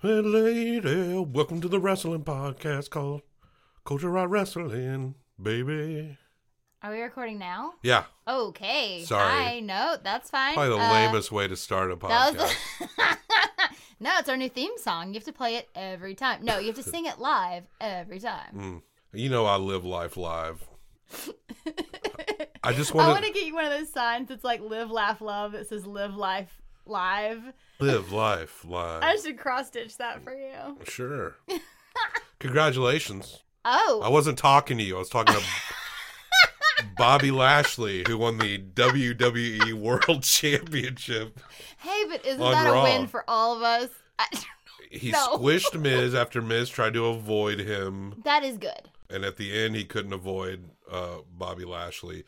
Hey, lady, welcome to the wrestling podcast called Culture Right Wrestling, baby. Are we recording now? Yeah, Okay. Sorry. I know that's fine. probably the Uh, lamest way to start a podcast. was no, it's our new theme song. You have to play it every time. No, you have to sing it live every time. Mm. You know I live life live. I just I want to to get you one of those signs that's like "Live, Laugh, Love" that says "Live Life Live." live life live. I should cross stitch that for you. Sure. Congratulations. Oh, I wasn't talking to you. I was talking to Bobby Lashley, who won the WWE World Championship. hey, but isn't that Raw. a win for all of us? I, He No. squished Miz after Miz tried to avoid him. that is good. and at the end he couldn't avoid uh, Bobby Lashley.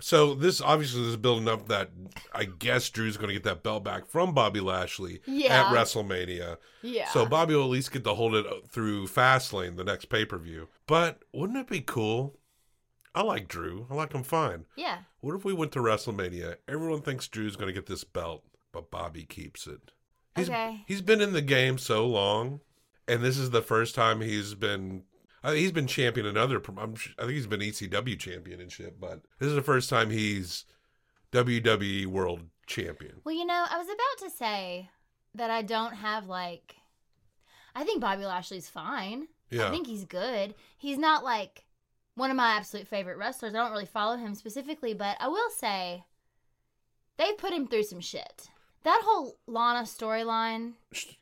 So this obviously is building up that I guess Drew's going to get that belt back from Bobby Lashley Yeah. at WrestleMania. Yeah. So Bobby will at least get to hold it through Fastlane, the next pay per view. But wouldn't it be cool? I like Drew. I like him fine. yeah. What if we went to WrestleMania? Everyone thinks Drew's going to get this belt, but Bobby keeps it. He's, Okay. He's been in the game so long, and this is the first time he's been. I he's been champion in other. I'm, I think he's been ECW championship, but this is the first time he's WWE World Champion. Well, you know, I was about to say that I don't have like. I think Bobby Lashley's fine. Yeah, I think he's good. He's not like one of my absolute favorite wrestlers. I don't really follow him specifically, but I will say they've put him through some shit. That whole Lana storyline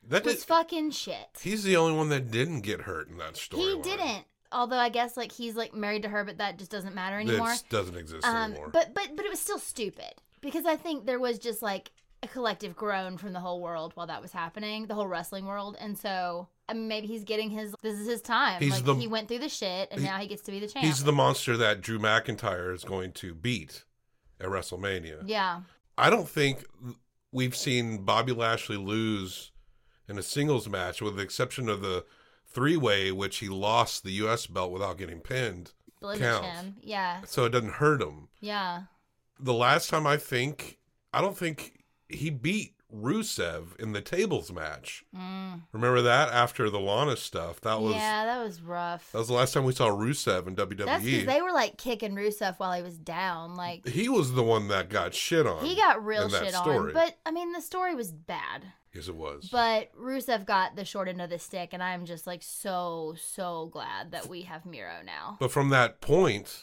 that was did, fucking shit. he's the only one that didn't get hurt in that story. He didn't. Although I guess like he's like married to her, but that just doesn't matter anymore. It doesn't exist Um, anymore. but but but it was still stupid because I think there was just like a collective groan from the whole world while that was happening, the whole wrestling world, and so I mean, maybe he's getting his. This is his time. He's like the- he went through the shit, and he- now he gets to be the champ. he's the monster that Drew McIntyre is going to beat at WrestleMania. yeah. I don't think we've seen Bobby Lashley lose in a singles match, with the exception of the three way, which he lost the U.S. belt without getting pinned. Counts. him. Yeah. So it doesn't hurt him. Yeah. The last time I think, I don't think he beat Rusev in the tables match. Mm. Remember that after the Lana stuff? That was yeah, that was rough. that was the last time we saw Rusev in WWE. That's because they were like kicking Rusev while he was down. Like he was the one that got shit on. he got real shit story. on. But I mean, the story was bad. yes, it was. But Rusev got the short end of the stick, and I'm just like so so glad that we have Miro now. But from that point,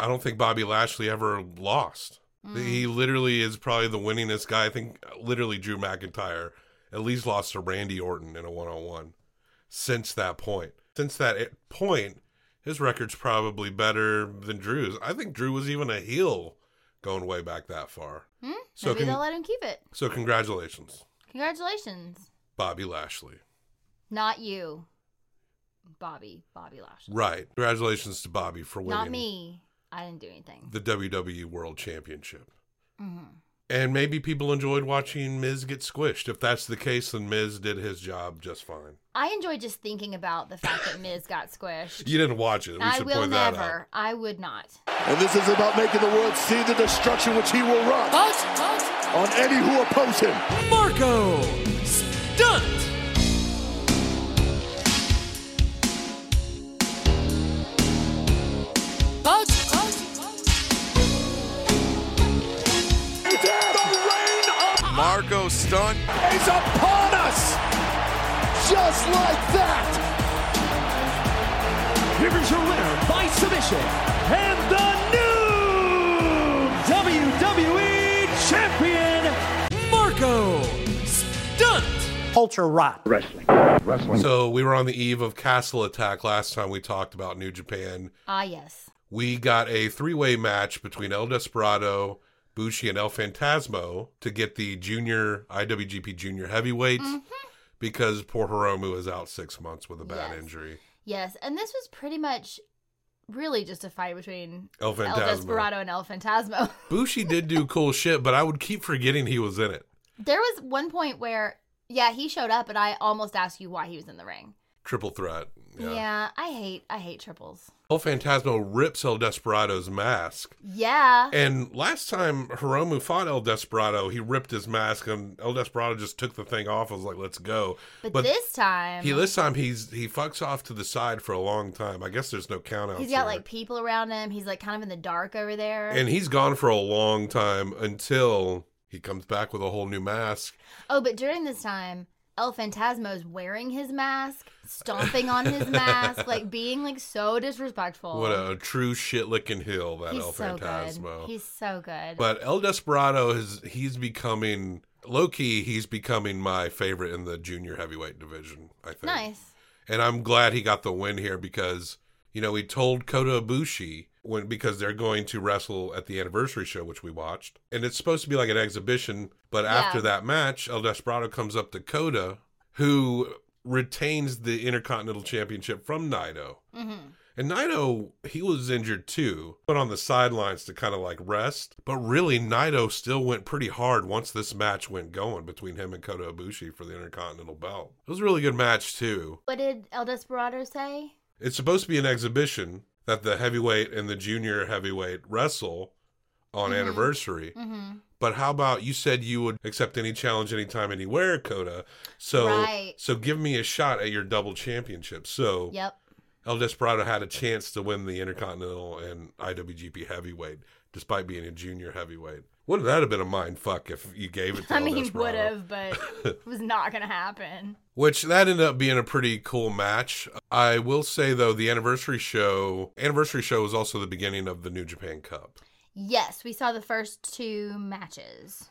I don't think Bobby Lashley ever lost. Mm. He literally is probably the winningest guy. I think literally Drew McIntyre at least lost to Randy Orton in a one on one since that point. Since that point, his record's probably better than Drew's. I think Drew was even a heel going way back that far. Hmm? So Maybe con- they'll let him keep it. So congratulations, Congratulations. Bobby Lashley. Not you, Bobby. Bobby Lashley. Right. Congratulations to Bobby for winning Not me. I didn't do anything. the WWE World Championship. hmm And maybe people enjoyed watching Miz get squished. If that's the case, then Miz did his job just fine. I enjoy just thinking about the fact that Miz got squished. You didn't watch it. We I will point that out. never. I would not. And this is about making the world see the destruction which he will run on any who oppose him. Marko Stunt. Marko Stunt. is upon us. Just like that. Here is your winner by submission and the new WWE Champion, Marko Stunt. culture rot. Wrestling. So we were on the eve of Castle Attack last time we talked about New Japan. Ah, yes. We got a three-way match between El Desperado, Bushi, and El Phantasmo to get the junior IWGP Junior Heavyweight mm-hmm. because poor Hiromu is out six months with a bad Yes. injury. Yes. And this was pretty much really just a fight between El El Desperado and El Phantasmo. Bushi did do cool shit, but I would keep forgetting he was in it. there was one point where, yeah, he showed up, and I almost asked you why he was in the ring. triple threat. Yeah. Yeah. I hate I hate triples. El Phantasmo rips El Desperado's mask. Yeah. And last time Hiromu fought El Desperado, he ripped his mask and El Desperado just took the thing off. I was like, let's go. but, this time he this time he's he fucks off to the side for a long time. I guess there's no count out. he's got like people around him. He's like kind of in the dark over there. and he's gone for a long time until he comes back with a whole new mask. oh, but during this time, El Phantasmo's wearing his mask, stomping on his mask, like being like so disrespectful. What a true shit licking hill that He's El so Phantasmo. good. He's so good. But El Desperado is he's becoming low key. He's becoming my favorite in the junior heavyweight division. I think. nice. and I'm glad he got the win here because you know he told Kota Ibushi when because they're going to wrestle at the anniversary show which we watched, and it's supposed to be like an exhibition. But after that match, El Desperado comes up to Kota, who retains the Intercontinental Championship from Naito. hmm And Naito, he was injured too, but on the sidelines to kind of like rest. But really, Naito still went pretty hard once this match went going between him and Kota Ibushi for the Intercontinental belt. It was a really good match too. What did El Desperado say? It's supposed to be an exhibition that the heavyweight and the junior heavyweight wrestle on Mhm. anniversary. Mm-hmm. But how about you said you would accept any challenge anytime anywhere, Kota. So Right. so give me a shot at your double championship. So Yep. El Desperado had a chance to win the Intercontinental and IWGP Heavyweight, despite being a junior heavyweight. Wouldn't that have been a mind fuck if you gave it to me? I mean, would have, but it was not gonna happen. Which that ended up being a pretty cool match. I will say though, the anniversary show, anniversary show was also the beginning of the New Japan Cup. Yes, we saw the first two matches.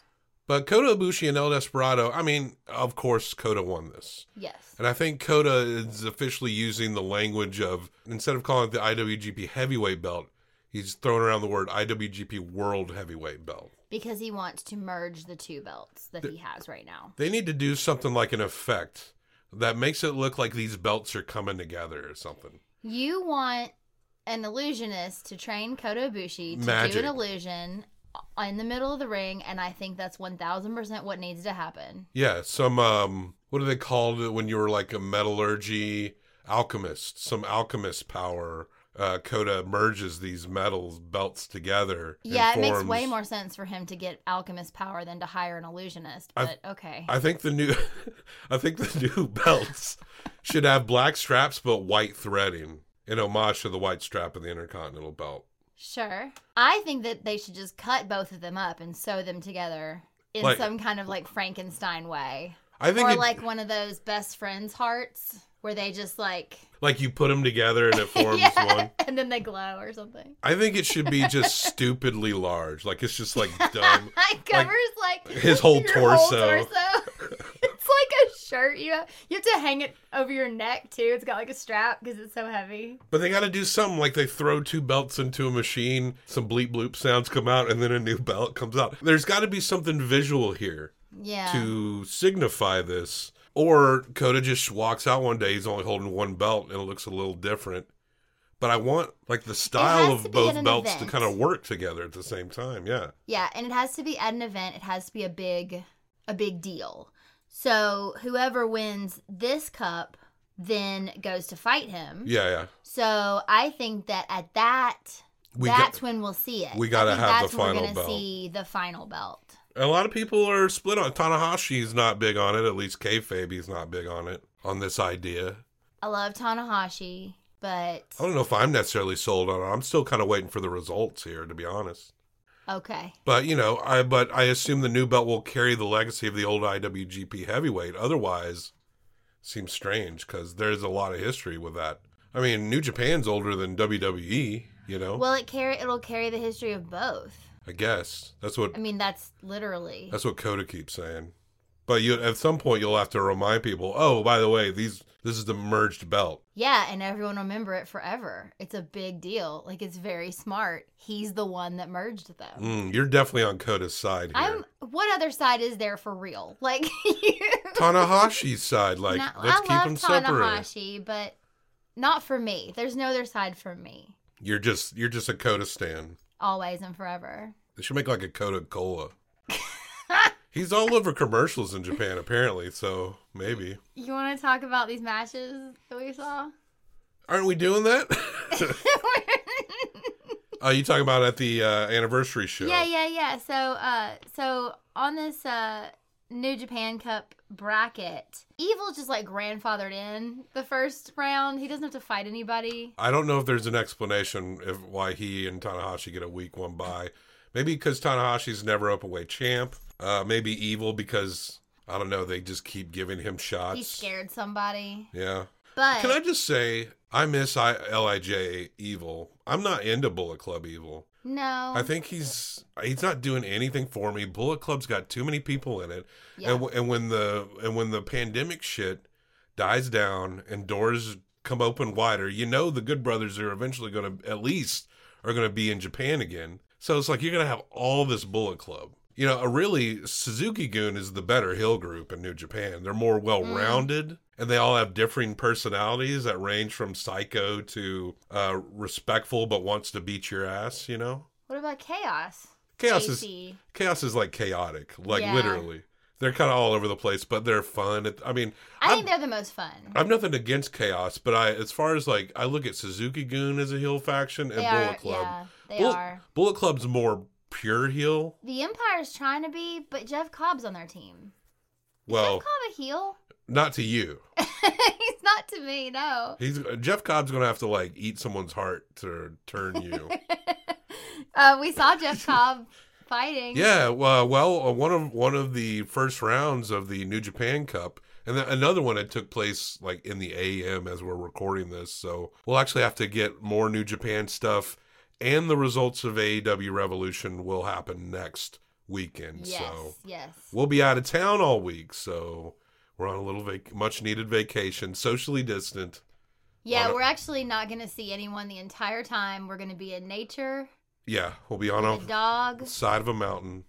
But Kota Ibushi and El Desperado, I mean, of course, Kota won this. Yes. And I think Kota is officially using the language of instead of calling it the IWGP Heavyweight Belt, he's throwing around the word IWGP World Heavyweight Belt. Because he wants to merge the two belts that he has right now. They need to do something like an effect that makes it look like these belts are coming together or something. You want an illusionist to train Kota Ibushi to Magic. do an illusion in the middle of the ring, and I think that's 1000% what needs to happen. Yeah, some um what are they called when you were like a metallurgy alchemist? Some alchemist power. Uh Kota merges these metals belts together. Yeah, it makes way more sense for him to get alchemist power than to hire an illusionist, but okay. I think the new I think the new belts should have black straps but white threading in homage to the white strap of the Intercontinental belt. Sure. I think that they should just cut both of them up and sew them together in Like- some kind of like Frankenstein way. I think Or it- like one of those best friends hearts where they just like like you put them together and it forms Yeah, one. and then they glow or something. I think it should be just stupidly large. Like it's just like dumb. it covers like, his whole your torso. it's like a shirt. You have, you have to hang it over your neck too. It's got like a strap because it's so heavy. But they got to do something like they throw two belts into a machine, some bleep bloop sounds come out, and then a new belt comes out. There's got to be something visual here Yeah. to signify this. Or Kota just walks out one day, he's only holding one belt, and it looks a little different. But I want like the style of both belts to kind of work together at the same time. Yeah. Yeah, and it has to be at an event. It has to be a big a big deal. So whoever wins this cup then goes to fight him. Yeah, yeah. So I think that at that We that's got- when we'll see it. we gotta have the that's when final we're gonna belt. see the final belt. A lot of people are split on Tanahashi's not big on it. At least kayfabe is not big on it on this idea. I love Tanahashi, but I don't know if I'm necessarily sold on it. I'm still kind of waiting for the results here, to be honest. okay. But you know, I but I assume the new belt will carry the legacy of the old IWGP Heavyweight. Otherwise, seems strange because there's a lot of history with that. I mean, New Japan's older than WWE. You know, Well, it carry it'll carry the history of both. I guess that's what I mean, that's literally. that's what Kota keeps saying. But you at some point you'll have to remind people. Oh, by the way, these this is the merged belt. Yeah, and everyone will remember it forever. It's a big deal. Like it's very smart. He's the one that merged them. Mm, you're definitely on Kota's side here. I'm. What other side is there for real? Like Tanahashi's side, like Not- let's I keep love them separate. Tanahashi, but not for me. There's no other side for me. You're just you're just a Kota stan. Always and forever. They should make like a Coca Cola. He's all over commercials in Japan, apparently. So maybe. You want to talk about these matches that we saw? Aren't we doing that? Are you talking about at the uh, anniversary show? Yeah, yeah, yeah. So, uh, so on this uh, New Japan Cup bracket, Evil just like grandfathered in the first round. He doesn't have to fight anybody. I don't know if there's an explanation of why he and Tanahashi get a week one bye. Maybe because Tanahashi's never open weight champ. Uh, maybe Evil because I don't know. They just keep giving him shots. He scared somebody. Yeah. But Can I just say I miss I, Lij Evil. I'm not into Bullet Club Evil. No, I think he's he's not doing anything for me. Bullet Club's got too many people in it, Yeah. and w- and when the and when the pandemic shit dies down and doors come open wider, you know the Good Brothers are eventually going to at least are going to be in Japan again. So it's like you're going to have all this Bullet Club. You know, a really Suzuki-gun is the better hill group in New Japan. They're more well rounded. And they all have differing personalities that range from psycho to uh, respectful but wants to beat your ass, you know? what about Chaos? Chaos is chaos is like chaotic, like Yeah. literally. They're kind of all over the place, but they're fun. I mean, I I'm, think they're the most fun. I'm nothing against chaos, but I, as far as like, I look at Suzuki-gun as a heel faction and They Bullet are, Club. yeah, they Bullet, are. Bullet Club's more pure heel. The Empire's trying to be, but Jeff Cobb's on their team. Is Well, Jeff Cobb a heel? not to you. He's not to me, no. He's Jeff Cobb's gonna have to like eat someone's heart to turn you. Uh, we saw Jeff Cobb fighting. Yeah, well, well, uh, one of one of the first rounds of the New Japan Cup, and then another one that took place like in the AM as we're recording this. So we'll actually have to get more New Japan stuff, and the results of AEW Revolution will happen next weekend. Yes, So yes. we'll be out of town all week, so we're on a little vac- much needed vacation, socially distant. Yeah, a- we're actually not going to see anyone the entire time. We're going to be in nature, Yeah, we'll be on a a dog, side of a mountain.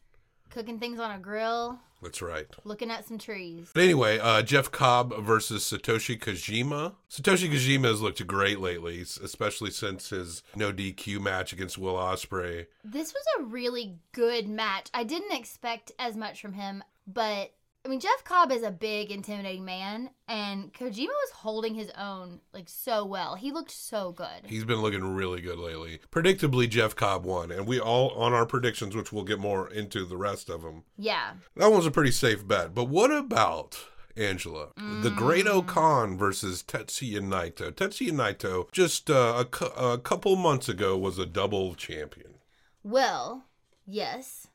Cooking things on a grill, That's right. looking at some trees. But anyway, uh, Jeff Cobb versus Satoshi Kojima. Satoshi Kojima has looked great lately, especially since his no DQ match against Will Ospreay. This was a really good match. I didn't expect as much from him, but I mean, Jeff Cobb is a big, intimidating man, and Kojima was holding his own like so well. He looked so good. He's been looking really good lately. Predictably, Jeff Cobb won, and we all on our predictions, which we'll get more into the rest of them. Yeah. That one's a pretty safe bet. But what about Angela, the Great O-Khan versus Tetsuya Naito? Tetsuya Naito just uh, a, cou- a couple months ago was a double champion. Well, yes,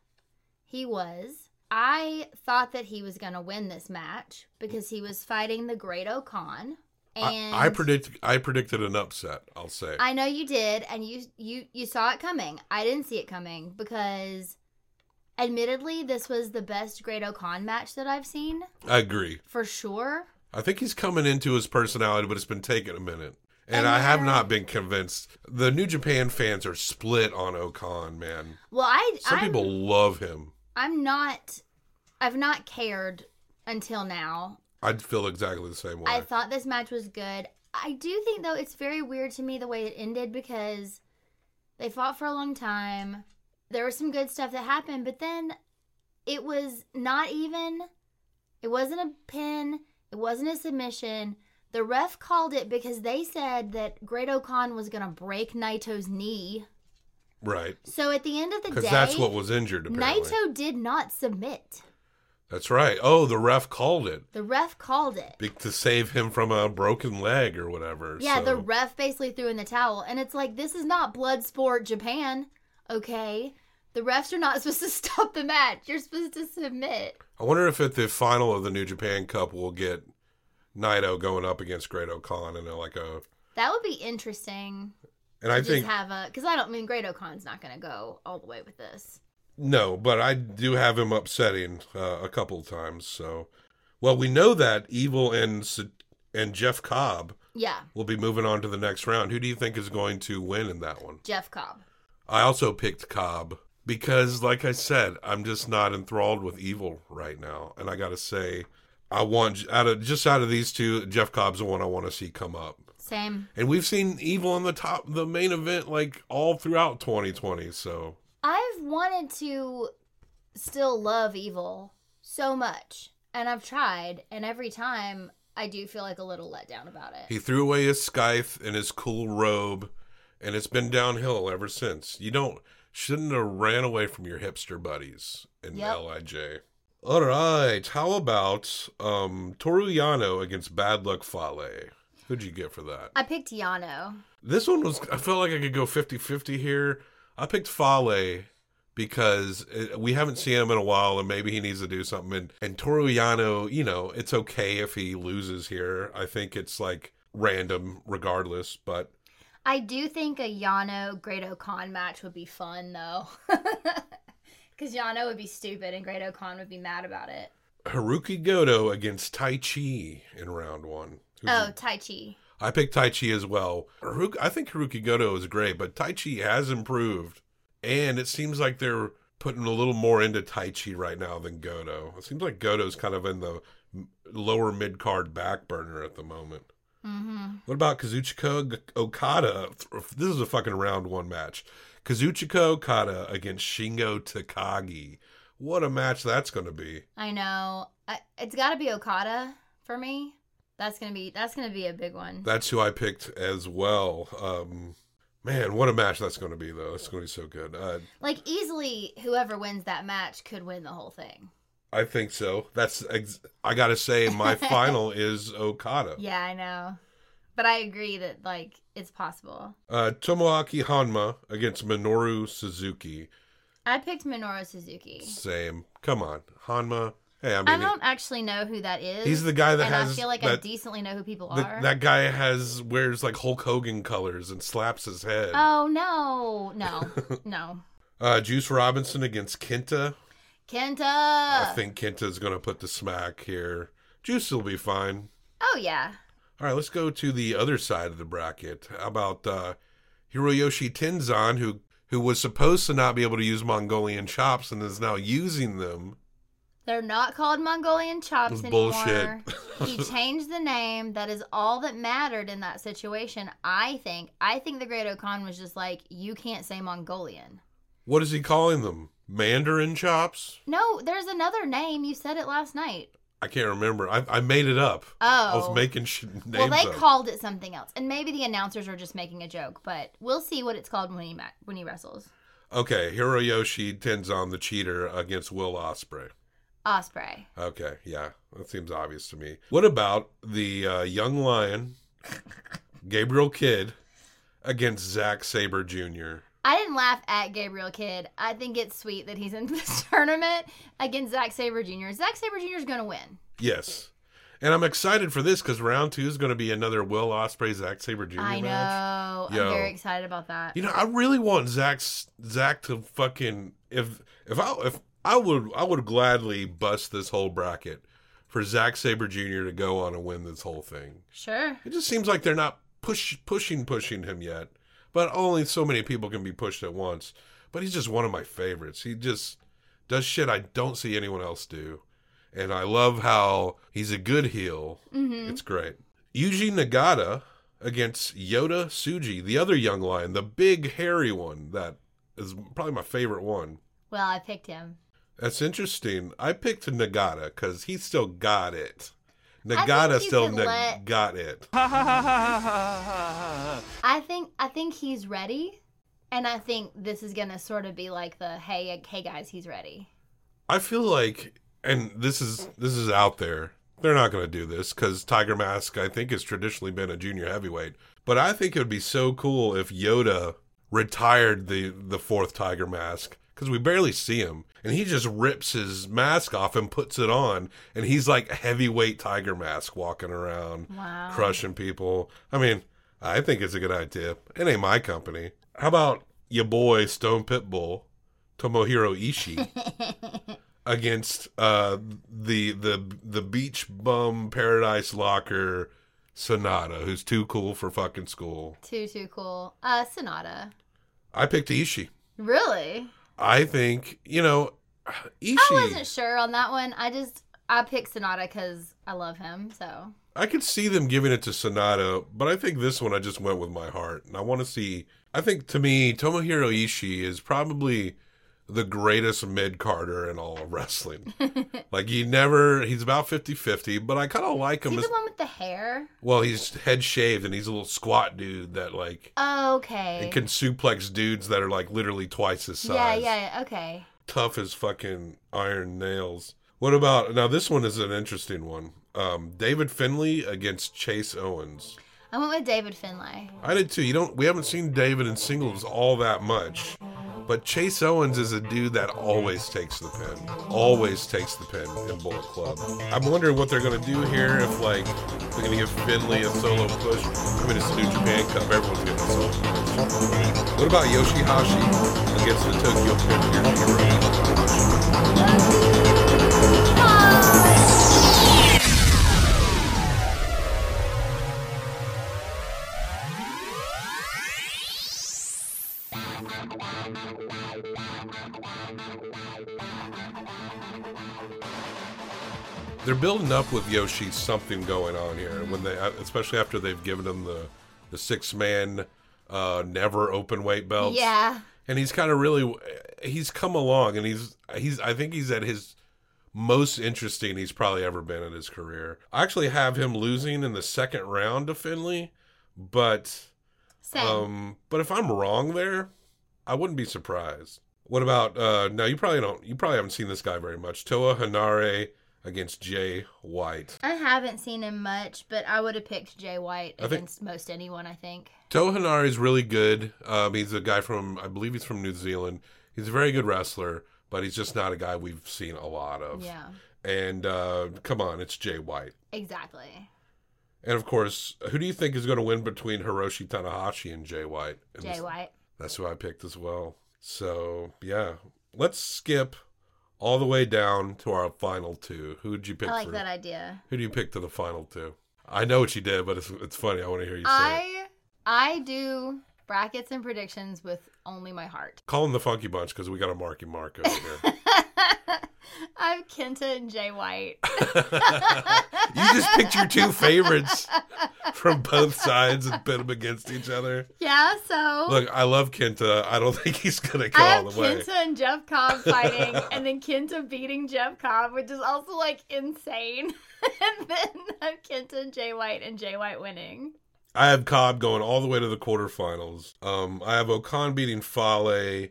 he was. I thought that he was going to win this match because he was fighting the Great O-Khan. And I, I predict I predicted an upset. I'll say. I know you did, and you you you saw it coming. I didn't see it coming because, admittedly, this was the best Great O-Khan match that I've seen I agree. for sure. I think he's coming into his personality, but it's been taking a minute. And, And I have not been convinced. The New Japan fans are split on O-Khan, man. Well, I Some I'm, people love him. I'm not. I've not cared until now. I'd feel exactly the same way. I thought this match was good. I do think though it's very weird to me the way it ended because they fought for a long time. There was some good stuff that happened, but then it was not even it wasn't a pin, it wasn't a submission. The ref called it because they said that Great O-Khan was going to break Naito's knee. Right. So at the end of the day, that's what was injured, apparently. Naito did not submit. That's right. Oh, the ref called it The ref called it. be- to save him from a broken leg or whatever. Yeah, so. the ref basically threw in the towel. And it's like, this is not blood sport Japan, okay? The refs are not supposed to stop the match. You're supposed to submit. I wonder if at the final of the New Japan Cup we'll get Naito going up against Great O-Khan and like a. That would be interesting. And I think have a because I don't I mean Great O-Khan's not going to go all the way with this. No, but I do have him upsetting uh, a couple of times. So, well, we know that Evil and and Jeff Cobb Yeah, will be moving on to the next round. Who do you think is going to win in that one? Jeff Cobb. I also picked Cobb because, like I said, I'm just not enthralled with Evil right now, and I got to say, I want out of just out of these two, Jeff Cobb's the one I want to see come up. Same. And we've seen Evil on the top, the main event, like all throughout 2020. So I've wanted to still love Evil so much, and I've tried, and every time I do feel like a little let down about it. He threw away his scythe and his cool robe, and it's been downhill ever since. You don't shouldn't have ran away from your hipster buddies in Yep. Lij. All right, how about um Toru Yano against Bad Luck Fale? Who'd you get for that? I picked Yano. This one was I felt like I could go 50-50 here. I picked Fale because it, we haven't seen him in a while and maybe he needs to do something and, and Toru Yano, you know, it's okay if he loses here. I think it's like random regardless, but I do think a Yano Great O-Khan match would be fun though. Because Yano would be stupid and Great O-Khan would be mad about it. Hirooki Goto against Taichi in round one. Oh, Taichi. I picked Taichi as well. Hirooki, I think Hirooki Goto is great, but Taichi has improved. And it seems like they're putting a little more into Taichi right now than Goto. It seems like Goto's kind of in the lower mid card back burner at the moment. Mm-hmm. What about Kazuchika Okada? This is a fucking round one match. Kazuchika Okada against Shingo Takagi. What a match that's going to be. I know. I, it's got to be Okada for me. That's gonna be that's gonna be a big one. That's who I picked as well. Um, man, what a match that's going to be, though. It's going to be so good. Uh, Like easily, whoever wins that match could win the whole thing. I think so. That's ex- I got to say, my final is Okada. Yeah, I know. But I agree that like it's possible. Uh, Tomoaki Honma against Minoru Suzuki. I picked Minoru Suzuki. Same. Come on, Honma. Hey, I I don't actually know who that is. he's the guy that and has I feel like I decently know who people th- are. that guy has wears like Hulk Hogan colors and slaps his head. oh no, no, no. Uh, Juice Robinson against Kenta. Kenta. I think Kenta's going to put the smack here. Juice will be fine. oh yeah. All right, let's go to the other side of the bracket. How about uh, Hiroyoshi Tenzan, who who was supposed to not be able to use Mongolian chops and is now using them? They're not called Mongolian chops anymore. bullshit. he changed the name. That is all that mattered in that situation. I think. I think the Great O-Khan was just like, you can't say Mongolian. What is he calling them? Mandarin chops? No, there's another name. You said it last night. I can't remember. I, I made it up. Oh, I was Oh. making sh- names Well, they up. called it something else, and maybe the announcers are just making a joke. But we'll see what it's called when he ma- when he wrestles. okay, Hiroyoshi Tenzan, the cheater, against Will Ospreay. Ospreay. Okay, yeah, that seems obvious to me. What about the uh, young lion, Gabriel Kidd, against Zack Saber Jr.? I didn't laugh at Gabriel Kidd. I think it's sweet that he's in this tournament against Zack Saber Jr. Zack Saber Jr. is going to win. Yes, and I'm excited for this because round two is going to be another Will Ospreay Zack Saber Jr. I know. match. I'm very excited about that. You know, I really want Zach's Zach to fucking if if I if I would I would gladly bust this whole bracket for Zack Saber Jr. to go on and win this whole thing. Sure. It just seems like they're not push pushing pushing him yet. But only so many people can be pushed at once. But he's just one of my favorites. He just does shit I don't see anyone else do. And I love how he's a good heel. Mm-hmm. It's great. Yuji Nagata against Yota Tsuji, the other young lion, the big hairy one that is probably my favorite one. Well, I picked him. That's interesting. I picked Nagata because he still got it. Nagata still na- let- got it. I think I think he's ready, and I think this is gonna sort of be like the hey uh, hey guys he's ready. I feel like, and this is this is out there. They're not going to do this because Tiger Mask, I think, has traditionally been a junior heavyweight. But I think it would be so cool if Yota retired the the fourth Tiger Mask because we barely see him, and he just rips his mask off and puts it on, and he's like a heavyweight Tiger Mask walking around, Wow. crushing people. I mean, I think it's a good idea. It ain't my company. How about your boy Stone Pitbull, Tomohiro Ishii? against uh the the the beach bum paradise locker Sanada, who's too cool for fucking school. Too too cool. Uh, Sanada. I picked Ishii. Really? I think you know Ishii. I wasn't sure on that one. I just I picked Sanada because I love him. So I could see them giving it to Sanada, but I think this one I just went with my heart, and I want to see. I think to me, Tomohiro Ishii is probably the greatest mid Carter in all of wrestling. like he never, he's about 50-50, but I kind of like him. he As, the one with the hair? well, he's head shaved and he's a little squat dude that like Oh, okay. and can suplex dudes that are like literally twice his size. yeah, yeah, okay. Tough as fucking iron nails. What about now? This one is an interesting one. Um, David Finlay against Chase Owens. I went with David Finlay. I did too. You don't. We haven't seen David in singles all that much, but Chase Owens is a dude that always takes the pin. Always takes the pin in Bullet Club. I'm wondering what they're gonna do here. If like they're gonna give Finlay a solo push. I mean, it's the New Japan Cup. Everyone's getting a solo push. What about Yoshihashi against the Tokyo Pin? They're building up with Yoshi something going on here. When they, especially after they've given him the the six man uh, never open weight belts. Yeah. and he's kind of really he's come along and he's he's I think he's at his most interesting he's probably ever been in his career. I actually have him losing in the second round to Finlay, but Same. um but if I'm wrong there, I wouldn't be surprised. What about uh no, you probably don't you probably haven't seen this guy very much. Toa Henare against Jay White. I haven't seen him much, but I would have picked Jay White I think- against most anyone, I think. Toa Henare is really good. Um, he's a guy from, I believe he's from New Zealand. He's a very good wrestler, but he's just not a guy we've seen a lot of. Yeah. And uh, come on, it's Jay White. Exactly. And of course, who do you think is going to win between Hiroshi Tanahashi and Jay White? And Jay White. That's who I picked as well. So yeah, let's skip all the way down to our final two. Who did you pick? I like for, that idea. Who do you pick to the final two? I know what you did, but it's it's funny. I want to hear you say. I I do brackets and predictions with only my heart. Call him the Funky Bunch because we got a Marky Mark over here. I have Kenta and Jay White. you just picked your two favorites from both sides and pit them against each other. yeah, so Look, I love Kenta. I don't think he's gonna go all the way. Kenta and Jeff Cobb fighting, and then Kenta beating Jeff Cobb, which is also like insane. and then I have Kenta and Jay White and Jay White winning. I have Cobb going all the way to the quarterfinals. Um, I have O-Khan beating Fale,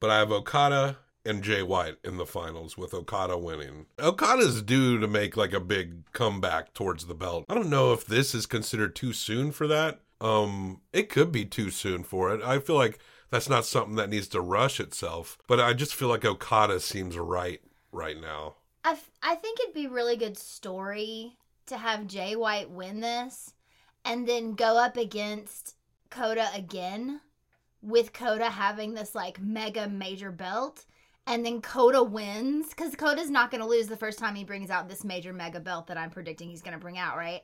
but I have Okada and Jay White in the finals with Okada winning. Okada's due to make like a big comeback towards the belt. I don't know if this is considered too soon for that. Um, it could be too soon for it. I feel like that's not something that needs to rush itself, but I just feel like Okada seems right right now. I, f- I think it'd be really good story to have Jay White win this and then go up against Kota again with Kota having this like mega major belt and then Kota wins because Kota's not going to lose the first time he brings out this major mega belt that I'm predicting he's going to bring out, right?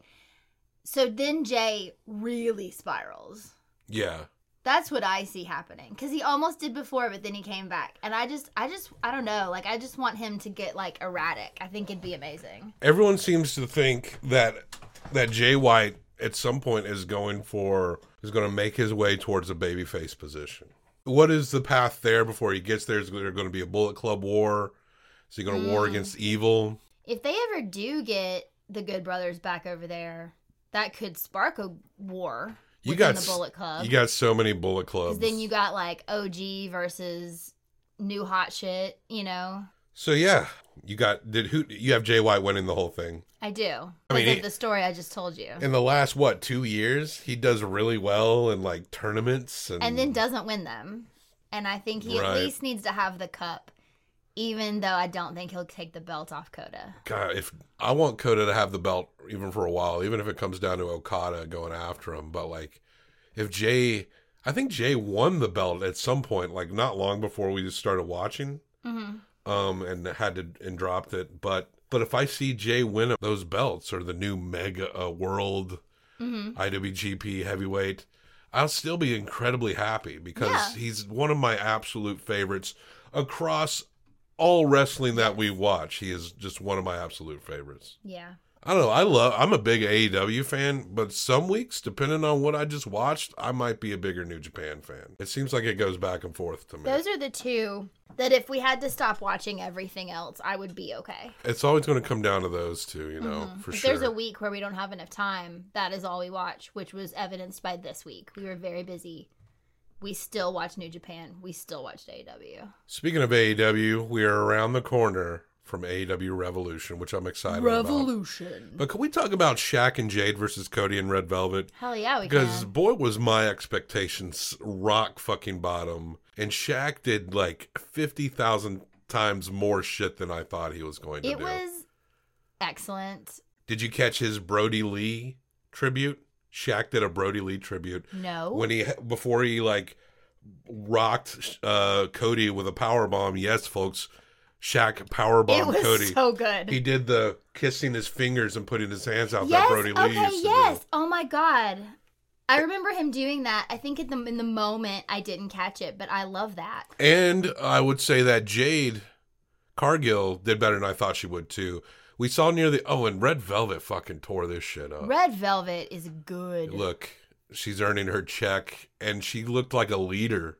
So then Jay really spirals. Yeah. That's what I see happening because he almost did before, but then he came back, and I just, I just, I don't know. Like, I just want him to get like erratic. I think it'd be amazing. everyone seems to think that that Jay White at some point is going for is going to make his way towards a babyface position. What is the path there before he gets there? Is there going to be a Bullet Club war? Is he going to war Mm. against evil? If they ever do get the Good Brothers back over there, that could spark a war You got the Bullet Club. You got so many Bullet Clubs. Then you got like OG versus new hot shit. You know, so yeah, you got did who you have Jay White winning the whole thing. I do. I mean, of he- the story I just told you, In the last what two years, he does really well in like tournaments and, and then doesn't win them. And I think he Right. at least needs to have the cup, even though I don't think he'll take the belt off Kota. God, if I want Kota to have the belt even for a while, even if it comes down to Okada going after him, but like if Jay, I think Jay won the belt at some point, like not long before we just started watching, Mm-hmm. Um, and had to and dropped it. But but if I see Jay win those belts or the new Mega uh, World Mm-hmm. IWGP Heavyweight, I'll still be incredibly happy because Yeah. he's one of my absolute favorites across all wrestling that we watch. He is just one of my absolute favorites. Yeah. I don't know. I love. I'm a big AEW fan, but some weeks, depending on what I just watched, I might be a bigger New Japan fan. It seems like it goes back and forth to me. Those are the two that if we had to stop watching everything else, I would be okay. it's always going to come down to those two, you know, mm-hmm. for if sure. there's a week where we don't have enough time, that is all we watch, which was evidenced by this week. We were very busy. We still watch New Japan. We still watched AEW. Speaking of AEW, we are around the corner from AEW Revolution, which I'm excited about. Revolution. But can we talk about Shaq and Jade versus Cody and Red Velvet? Hell yeah, we can. Because boy, was my expectations rock fucking bottom, and Shaq did like fifty thousand times more shit than I thought he was going to It do. It was excellent. Did you catch his Brodie Lee tribute? Shaq did a Brodie Lee tribute No. when he before he like rocked uh Cody with a power bomb. Yes, folks, Shaq power it was Cody. so good. he did the kissing his fingers and putting his hands out yes. that Brodie Lee okay. used Yes. do. Oh my god. I remember him doing that. I think in the in the moment I didn't catch it, but I love that. And I would say that Jade Cargill did better than I thought she would too. We saw near the oh, and Red Velvet fucking tore this shit up. Red Velvet is good. Look, she's earning her check, and she looked like a leader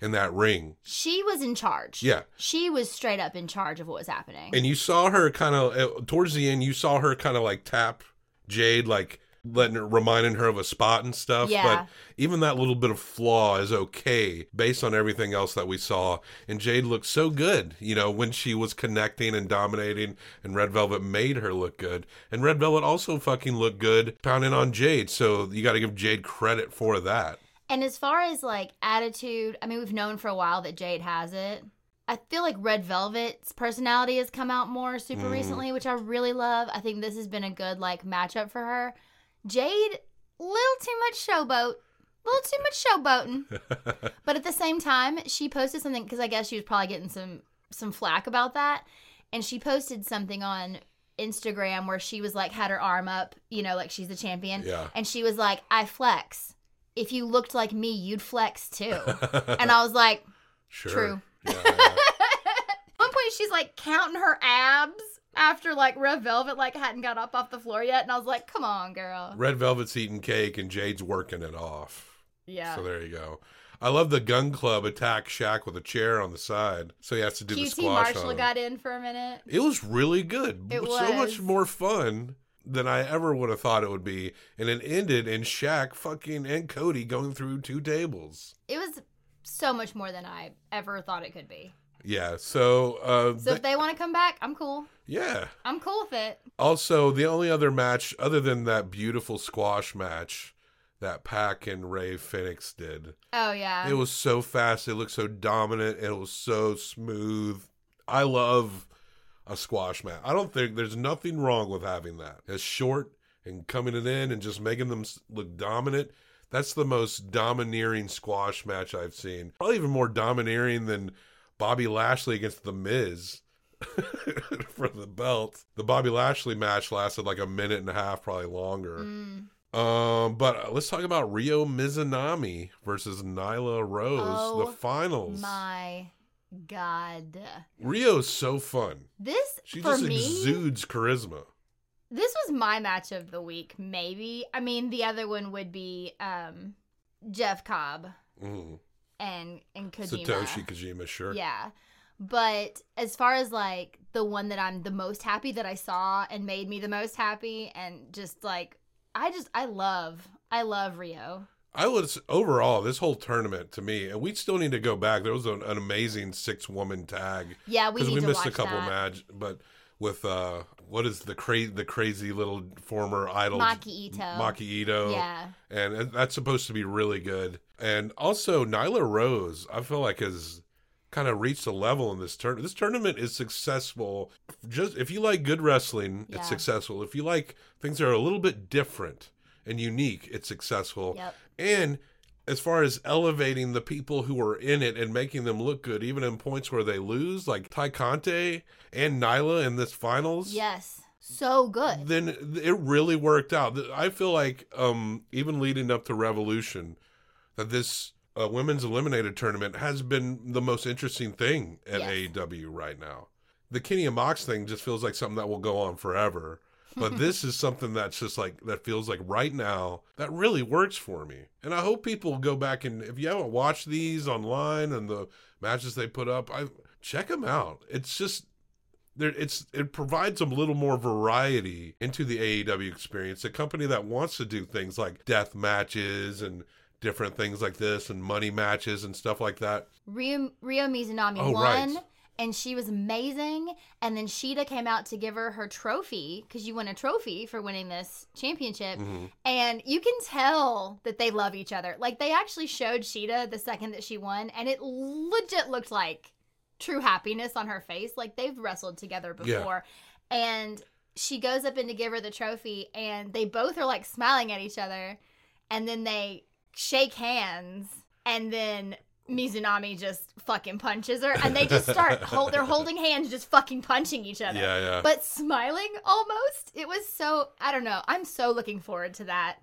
in that ring. She was in charge. Yeah. She was straight up in charge of what was happening. And you saw her kind of uh, towards the end. You saw her kind of like tap Jade, like letting her, reminding her of a spot and stuff. Yeah. But even that little bit of flaw is okay based on everything else that we saw. And Jade looked so good, you know, when she was connecting and dominating. And Red Velvet made her look good. And Red Velvet also fucking looked good pounding on Jade. So you got to give Jade credit for that. And as far as like attitude, I mean, we've known for a while that Jade has it. I feel like Red Velvet's personality has come out more super Mm. recently, which I really love. I think this has been a good like matchup for her. Jade, little too much showboat, little too much showboating. but at the same time, she posted something because I guess she was probably getting some some flack about that, and she posted something on Instagram where she was like had her arm up, you know, like she's the champion, Yeah. and she was like, "I flex. If you looked like me, you'd flex too." and I was like, Sure. True. Yeah, yeah. At one point, she's like counting her abs after like Red Velvet like hadn't got up off the floor yet, and I was like, "Come on, girl." Red Velvet's eating cake and Jade's working it off. Yeah. So there you go. I love the Gunn Club attack Shaq with a chair on the side, so he has to do the QT squash Marshall got in for a minute. It was really good. It was so much more fun than I ever would have thought it would be, and it ended in Shaq fucking and Cody going through two tables. It was so much more than I ever thought it could be. Yeah. So, uh, So if they want to come back, I'm cool. yeah. I'm cool with it. Also, the only other match other than that beautiful squash match that PAC and Rey Fenix did. Oh yeah. It was so fast. It looked so dominant. It was so smooth. I love a squash match. I don't think there's nothing wrong with having that. As short and coming it in and just making them look dominant. That's the most domineering squash match I've seen. Probably even more domineering than Bobby Lashley against The Miz for the belt. The Bobby Lashley match lasted like a minute and a half, probably longer. Mm. Um, but uh, let's talk about Ryo Mizunami versus Nyla Rose, Oh, the finals. My God. Ryo's so fun. This She for just me. exudes charisma. This was my match of the week, maybe. I mean, the other one would be um, Jeff Cobb Mm. and and Kojima. Satoshi Kojima, sure. Yeah. But as far as like the one that I'm the most happy that I saw and made me the most happy and just like I just I love I love Ryo. I was overall this whole tournament to me, and we still need to go back. There was an, an amazing six woman tag Yeah, we we, to missed watch a couple that. match, but with uh, what is the crazy the crazy little former idol Maki Ito. Maki Ito, Yeah. and it- that's supposed to be really good. And also Nyla Rose, I feel like has kind of reached a level in this tournament. This tournament is successful. Just if you like good wrestling, Yeah. it's successful. If you like things that are a little bit different and unique, it's successful. Yep. And as far as elevating the people who are in it and making them look good, even in points where they lose, like Tay Conti and Nyla in this finals Yes. So good. then it really worked out. I feel like um, even leading up to Revolution, that this uh, women's eliminated tournament has been the most interesting thing at Yes. AEW right now. The Kenny and Mox thing just feels like something that will go on forever. But this is something that's just like that feels like right now that really works for me. And I hope people go back and if you haven't watched these online and the matches they put up, I check them out. It's just there it's it provides a little more variety into the AEW experience. A company that wants to do things like death matches and different things like this and money matches and stuff like that. Ryo, Ryo Mizunami Oh, won, right. And she was amazing. And then Shida came out to give her her trophy because you win a trophy for winning this championship. Mhm. And you can tell that they love each other. Like they actually showed Shida the second that she won, and it legit looked like true happiness on her face. Like they've wrestled together Yeah. before. And she goes up in to give her the trophy, and they both are like smiling at each other. And then they shake hands, and then Mizunami just fucking punches her, and they just start hold. They're holding hands, just fucking punching each other Yeah, yeah. but smiling almost. It was so I don't know. I'm so looking forward to that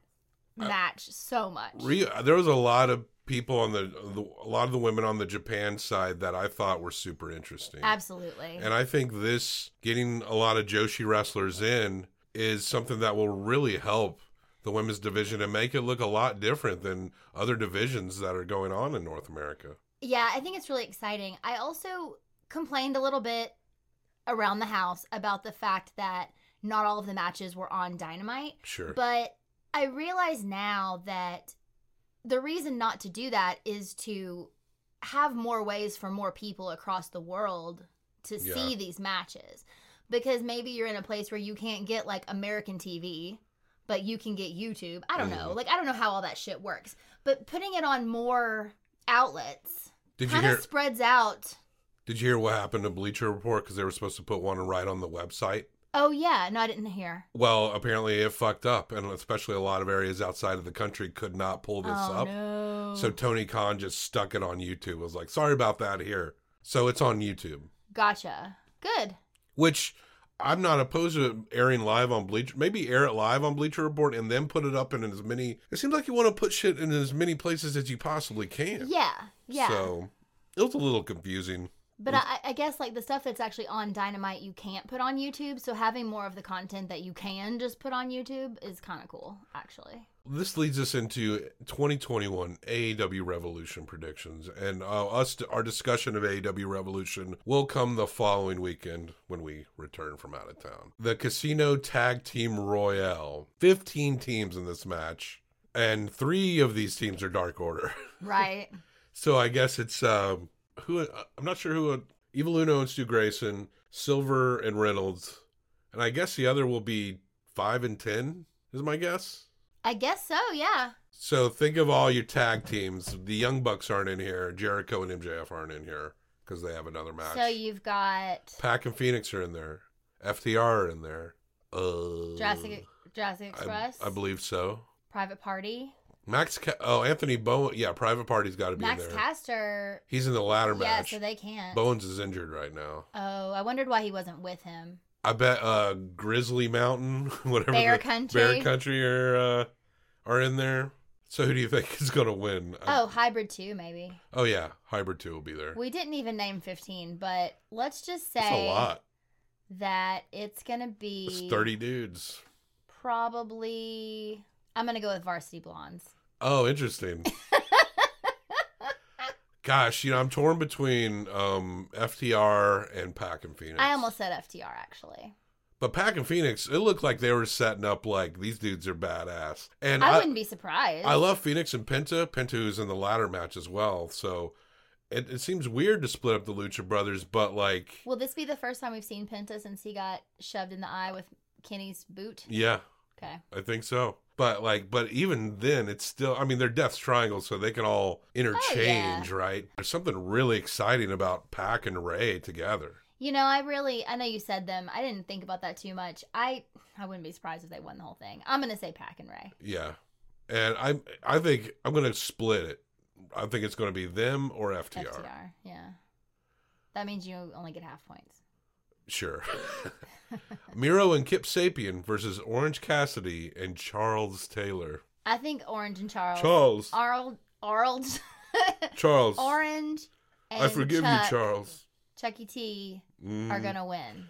uh, match so much. Ryo, there was a lot of people on the, the a lot of the women on the Japan side that I thought were super interesting. Absolutely. And I think this getting a lot of Joshi wrestlers in is something that will really help the women's division and make it look a lot different than other divisions that are going on in North America. yeah, I think it's really exciting. I also complained a little bit around the house about the fact that not all of the matches were on Dynamite. Sure. But I realize now that the reason not to do that is to have more ways for more people across the world to Yeah. see these matches. Because maybe you're in a place where you can't get like American TV, but you can get YouTube. I don't know. Mhm. Like I don't know how all that shit works. But putting it on more outlets did you kind hear of spreads out. did you hear what happened to Bleacher Report cuz they were supposed to put one right on the website? Oh yeah, no I didn't hear. Well, apparently it fucked up and especially a lot of areas outside of the country could not pull this oh up. no. So Tony Khan just stuck it on YouTube. Was like, "Sorry about that here." So it's on YouTube. gotcha. Good. which I'm not opposed to airing live on Bleacher. Maybe air it live on Bleacher Report and then put it up in as many. It seems like you want to put shit in as many places as you possibly can. Yeah. Yeah. So it was a little confusing. But I, I guess like the stuff that's actually on Dynamite, you can't put on YouTube. So having more of the content that you can just put on YouTube is kind of cool, actually. This leads us into 2021 AEW Revolution predictions, and uh, us our discussion of AEW Revolution will come the following weekend when we return from out of town. The Casino Tag Team Royale, 15 teams in this match, and three of these teams are Dark Order. Right. So I guess it's um who I'm not sure who uh, Evil Uno and Stu Grayson, Silver and Reynolds, and I guess the other will be five and ten is my guess. I guess so, yeah. So think of all your tag teams. The Young Bucks aren't in here. Jericho and MJF aren't in here because they have another match. So you've got PAC and Fenix are in there. FTR are in there. Uh, Jurassic, Jurassic I, Express, I believe so. Private Party. Max. Ca- oh, Anthony Bowen. Yeah, Private Party's got to be Max in there. Caster. He's in the ladder match. Yeah, match. so they can't. Bowens is injured right now. oh, I wondered why he wasn't with him. I bet uh Grizzly Mountain, whatever Bear the- Country. Bear Country are uh, are in there. So who do you think is gonna win? I- Oh, Hybrid 2, maybe. oh yeah, Hybrid Two will be there. We didn't even name 15, but let's just say That's a lot. that it's going to be It's thirty dudes. probably. I'm going to go with Varsity Blondes. Oh, interesting. Gosh, you know, I'm torn between um, FTR and PAC and Fenix. I almost said FTR actually. but PAC and Fenix, it looked like they were setting up like these dudes are badass. And I, I, wouldn't be surprised. I love Fenix and Penta. Penta is in the ladder match as well. So it, it seems weird to split up the Lucha Brothers, but like, Will this be the first time we've seen Penta since he got shoved in the eye with Kenny's boot? yeah, Okay. I think so. But like, but even then, it's still. I mean, they're Death Triangles, so they can all oh, interchange, right? There's something really exciting about PAC and Rey together. You know, I really I know you said them. I didn't think about that too much. I I wouldn't be surprised if they won the whole thing. I'm gonna say PAC and Rey. Yeah, and I I think I'm gonna split it. I think it's gonna be them or FTR. FTR. Yeah. That means you only get half points. Sure. Miro and Kip Sabian versus Orange Cassidy and Charles Taylor. I think Orange and Charles. Charles. Arnold. Arnold. Charles. Orange. And I forgive Chuck, you, Charles. Chucky T Mm. are gonna win.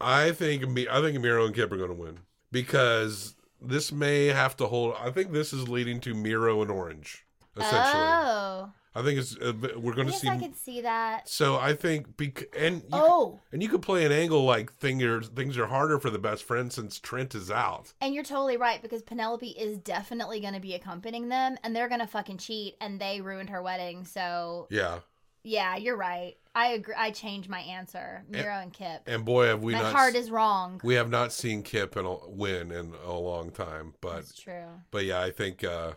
I think Mi- I think Miro and Kip are going to win because this may have to hold. I think this is leading to Miro and Orange. Essentially, Oh, I think it's uh, we're going to see. I could see that. So I think bec- and you Oh, and you could play an angle like thing are, things are harder for the best friend since Trent is out. and you're totally right because Penelope is definitely going to be accompanying them, and they're going to fucking cheat, and they ruined her wedding. So Yeah, yeah, you're right. I agree. I changed my answer. Miro and Kip. and boy have we my not heart is wrong. we have not seen Kip in a, win in a long time, but That's true. But yeah, I think uh,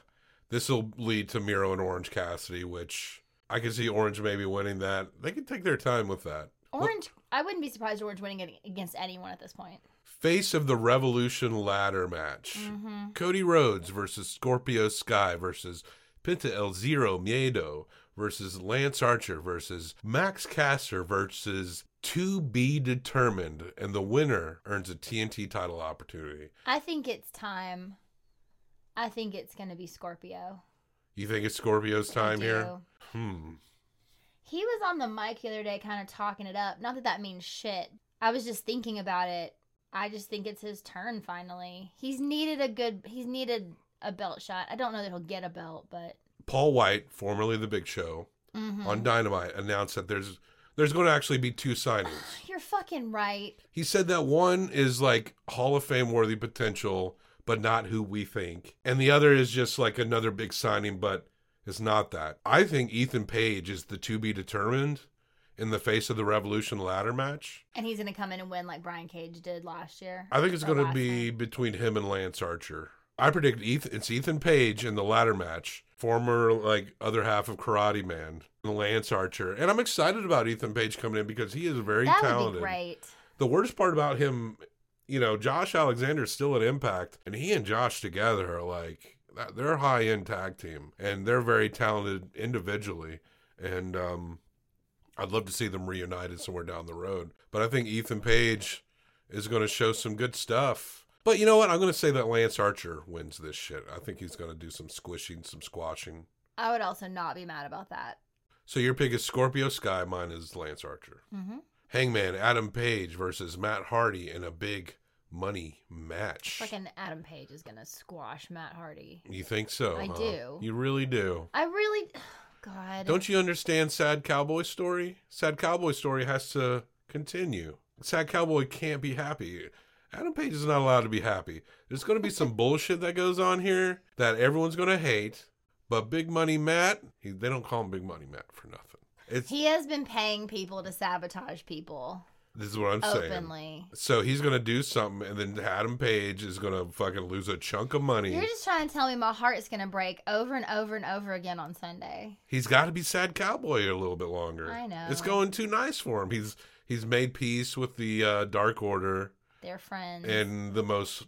this will lead to Miro and Orange Cassidy, which I can see Orange maybe winning that. They can take their time with that. Orange. I wouldn't be surprised Orange winning it against anyone at this point. Face of the Revolution ladder match Mm-hmm. Cody Rhodes versus Scorpio Sky versus Penta El Zero Miedo versus Lance Archer versus Max Caster versus To Be Determined. And the winner earns a TNT title opportunity. I think it's time. I think it's going to be Scorpio. You think it's Scorpio's time here? Hmm. He was on the mic the other day, kind of talking it up. Not that that means shit. I was just thinking about it. I just think it's his turn finally. He's needed a good. He's needed a belt shot. I don't know that he'll get a belt, but Paul White, formerly The Big Show, Mhm. on Dynamite announced that there's there's going to actually be two signings. you're fucking right. He said that one is like Hall of Fame worthy potential, but not who we think, and the other is just like another big signing, but it's not that. I think Ethan Page is the to be determined in the face of the Revolution ladder match. And he's gonna come in and win like Brian Cage did last year. I think it's going to be between him and Lance Archer. I predict Ethan, it's Ethan Page in the ladder match, former like other half of Karate Man, Lance Archer, and I'm excited about Ethan Page coming in because he is very That would talented. be great. The worst part about him, you know, Josh Alexander is still at Impact, and he and Josh together are like they're a high end tag team, and they're very talented individually, and um, I'd love to see them reunited somewhere down the road. But I think Ethan Page is going to show some good stuff. But you know what? I'm going to say that Lance Archer wins this shit. I think he's going to do some squishing, some squashing. I would also not be mad about that. So your pick is Scorpio Sky. Mine is Lance Archer. Mm-hmm. Hangman Adam Page versus Matt Hardy in a big money match. Fucking Adam Page is gonna squash Matt Hardy. You think so? I huh? do. You really do. I really, God. Don't you understand Sad Cowboy story? Sad Cowboy story has to continue. Sad Cowboy can't be happy. Adam Page is not allowed to be happy. There's going to be some bullshit that goes on here that everyone's going to hate. But Big Money Matt, he, they don't call him Big Money Matt for nothing. It's He has been paying people to sabotage people this is what I'm saying. openly. So he's gonna do something, and then Adam Page is gonna fucking lose a chunk of money. You're just trying to tell me my heart is gonna break over and over and over again on Sunday. He's got to be sad cowboy a little bit longer. I know. it's going too nice for him. He's he's made peace with the uh, Dark Order They're friends. and the most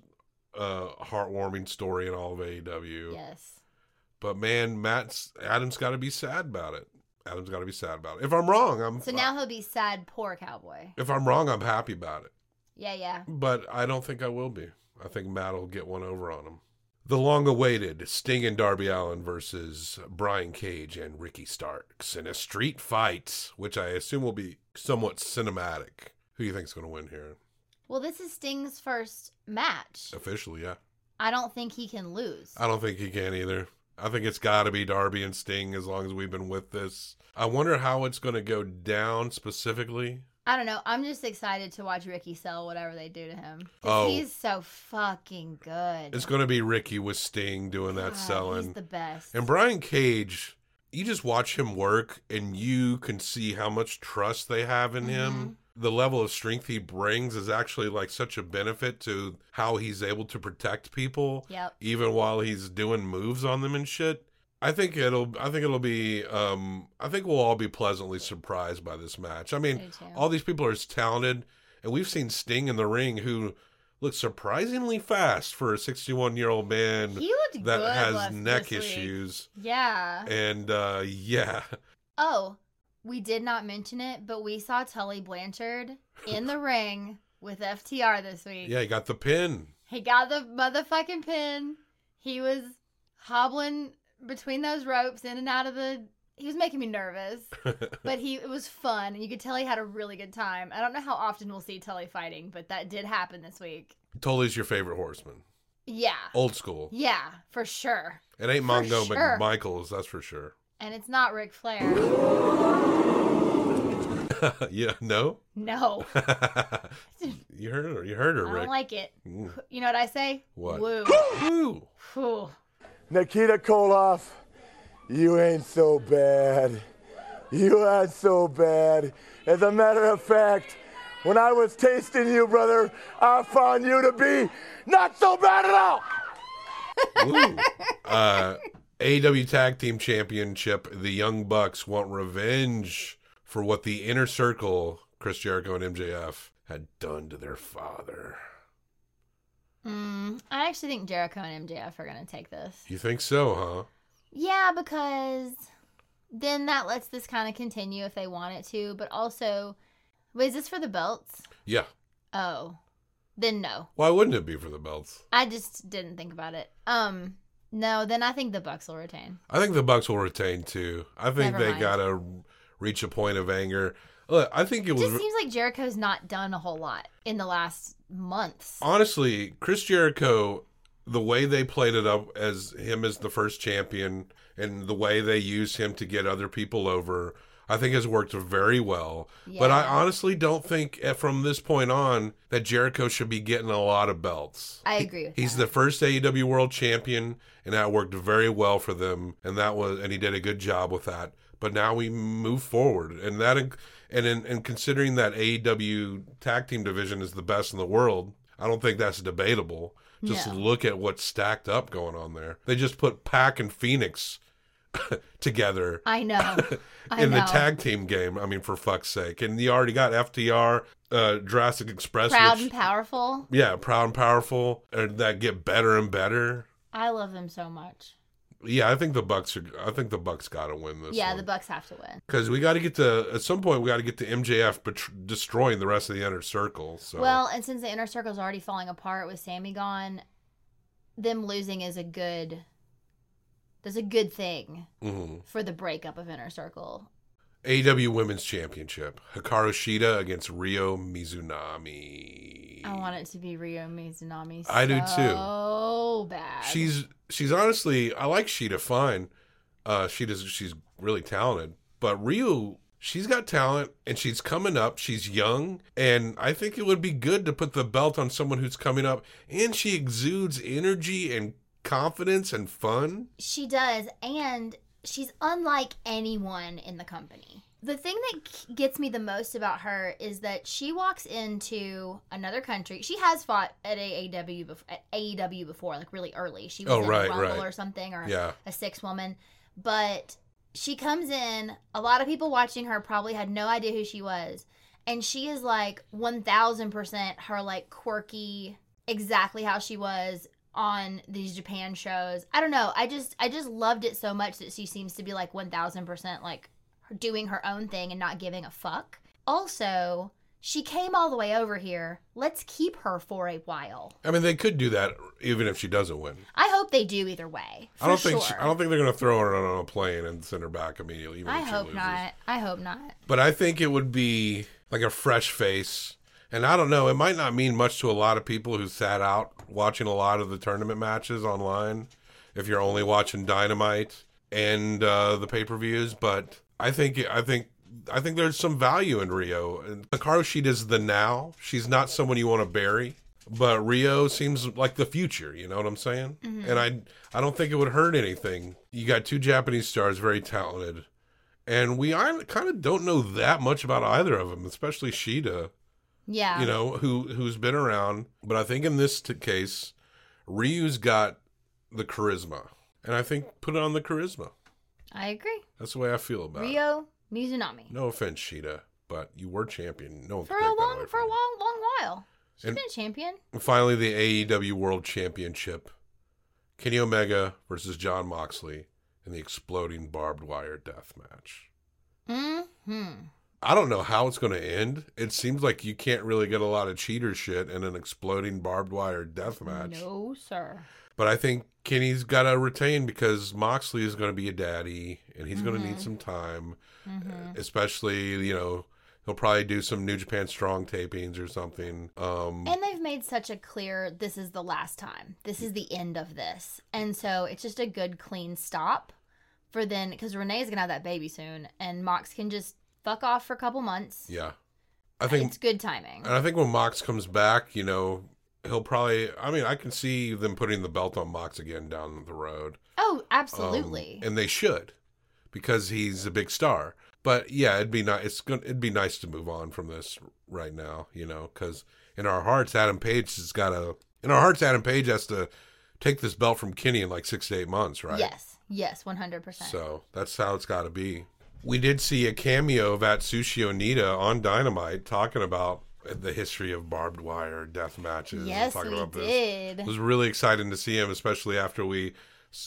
uh, heartwarming story in all of AEW. yes. But man, Matt's Adam's got to be sad about it. Adam's got to be sad about it. If I'm wrong, I'm So now he'll be sad, poor cowboy. if I'm wrong, I'm happy about it. Yeah, yeah. But I don't think I will be. I think Matt will get one over on him. The long awaited Sting and Darby Allin versus Brian Cage and Ricky Starks in a street fight, which I assume will be somewhat cinematic. Who do you think's going to win here? Well, this is Sting's first match. Officially, yeah. I don't think he can lose. I don't think he can either. I think it's got to be Darby and Sting as long as we've been with this. I wonder how it's going to go down specifically. I don't know. I'm just excited to watch Ricky sell whatever they do to him. Oh. He's so fucking good. It's going to be Ricky with Sting doing that God, selling. He's the best. And Brian Cage, you just watch him work and you can see how much trust they have in Mm-hmm. him. The level of strength he brings is actually like such a benefit to how he's able to protect people Yep. even while he's doing moves on them and shit. I think it'll I think it'll be um I think we'll all be pleasantly surprised by this match. I mean, all these people are talented and we've seen Sting in the ring who looks surprisingly fast for a 61-year-old man he looked that has neck issues. Yeah. And uh yeah, Oh, we did not mention it, but we saw Tully Blanchard in the ring with FTR this week. yeah, he got the pin. He got the motherfucking pin. He was hobbling between those ropes in and out of the he was making me nervous, but he it was fun, and you could tell he had a really good time. I don't know how often we'll see Tully fighting, but that did happen this week. Tully's your favorite horseman. Yeah, Old school. yeah, for sure. It ain't Mongo sure. McMichaels, that's for sure. And it's not Ric Flair. yeah, no? No, you heard her. You heard her, I Rick. don't like it. Mm. You know what I say? What? Woo. Woo. Whew. Nikita Koloff, you ain't so bad. You ain't so bad. As a matter of fact, when I was tasting you, brother, I found you to be not so bad at all. Woo. uh, AEW Tag Team Championship. The Young Bucks want revenge for what the Inner Circle, Chris Jericho and MJF, had done to their father. Mm, I actually think Jericho and MJF are gonna take this. You think so, huh? Yeah, because then that lets this kind of continue if they want it to. But also, wait, is this for the belts? Yeah. Oh, then no. Why wouldn't it be for the belts? I just didn't think about it. Um, no, then I think the Bucks will retain. I think the Bucks will retain too. I think Never they mind. gotta reach a point of anger. Look, I think it It was just seems like Jericho's not done a whole lot in the last months. honestly Chris Jericho. The way they played it up as him as the first champion, and the way they use him to get other people over, I think has worked very well. But I honestly don't think eh, from this point on that Jericho should be getting a lot of belts. I agree with He's that. the first AEW World Champion, and that worked very well for them, and that was and he did a good job with that. But now we move forward, and that and in, and considering that AEW Tag Team division is the best in the world, I don't think that's debatable. Just No. look at what's stacked up going on there. They just put Pac and Fenix together I know. I in know. the tag team game. I mean, for fuck's sake! And you already got FTR, uh, Jurassic Express, Proud which and powerful. yeah, proud and powerful, and that get better and better. I love them so much. Yeah, I think the Bucks are. I think the Bucks got to win this. yeah, the Bucks have to win. because we got to get to at some point we got to get to MJF bet- destroying the rest of the inner circle. So Well, and since the inner circle's already falling apart with Sammy gone, them losing is a good. That's a good thing Mhm. for the breakup of inner circle. AW Women's Championship: Hikaru Shida against Ryo Mizunami. I want it to be Ryo Mizunami. I do too. So bad. She's she's honestly I like Shida fine. Uh does. she's really talented. But Ryo she's got talent and she's coming up. She's young and I think it would be good to put the belt on someone who's coming up and she exudes energy and confidence and fun. She does, and she's unlike anyone in the company. The thing that gets me the most about her is that she walks into another country. She has fought at AEW before, at AEW before, like really early. She was Oh, in right, a Rumble right. or something, or Yeah. a six woman. But she comes in. A lot of people watching her probably had no idea who she was, and she is like one thousand percent her like quirky, exactly how she was on these Japan shows. I don't know. I just I just loved it so much that she seems to be like 1000% like doing her own thing and not giving a fuck. Also, she came all the way over here. Let's keep her for a while. I mean they could do that even if she doesn't win. I hope they do either way. I don't think she. I don't think they're going to throw her on a plane and send her back immediately even I if she hope not. I hope not. But I think it would be like a fresh face. And I don't know, it might not mean much to a lot of people who sat out watching a lot of the tournament matches online if you're only watching Dynamite and uh, the pay-per-views, but I think I think I think there's some value in Ryo. And Hikaru is the now. She's not someone you want to bury. But Ryo seems like the future, you know what I'm saying? And I I don't think it would hurt anything. You got two Japanese stars, very talented and we kind of don't know that much about either of them, especially Shida, Yeah. you know, who who's been around. But I think in this t- case, Ryo's got the charisma, and I think put it on the charisma. I agree. That's the way I feel about it. Ryo Mizunami. No offense, Shida, but you were champion. No one For a long for a long long while. She's And- been a champion. Finally, the AEW World Championship: Kenny Omega versus Jon Moxley in the exploding barbed wire death match. Mhm. I don't know how it's going to end. It seems like you can't really get a lot of cheater shit in an exploding barbed wire death match. No, sir. But I think Kenny's got to retain because Moxley is going to be a daddy and he's going to Mm-hmm. need some time, especially, you know, he'll probably do some New Japan Strong tapings or something. Um, And they've made such a clear this is the last time. This is the end of this. And so it's just a good clean stop for then because Renee's going to have that baby soon and Mox can just fuck off for a couple months. yeah. I think it's good timing. And I think when Mox comes back, you know, he'll probably. I mean, I can see them putting the belt on Mox again down the road. oh, Um, absolutely. and they should, because he's a big star. But yeah, it'd be nice. It's going It'd be nice to move on from this right now, you know, because in our hearts, Adam Page has got to. In our hearts, Adam Page has to take this belt from Kenny in like six to eight months, right? Yes. Yes, 100%. So that's how it's got to be. We did see a cameo of Atsushi Onita on Dynamite talking about the history of barbed wire death matches. yes, talking we about this. did. It was really exciting to see him, especially after we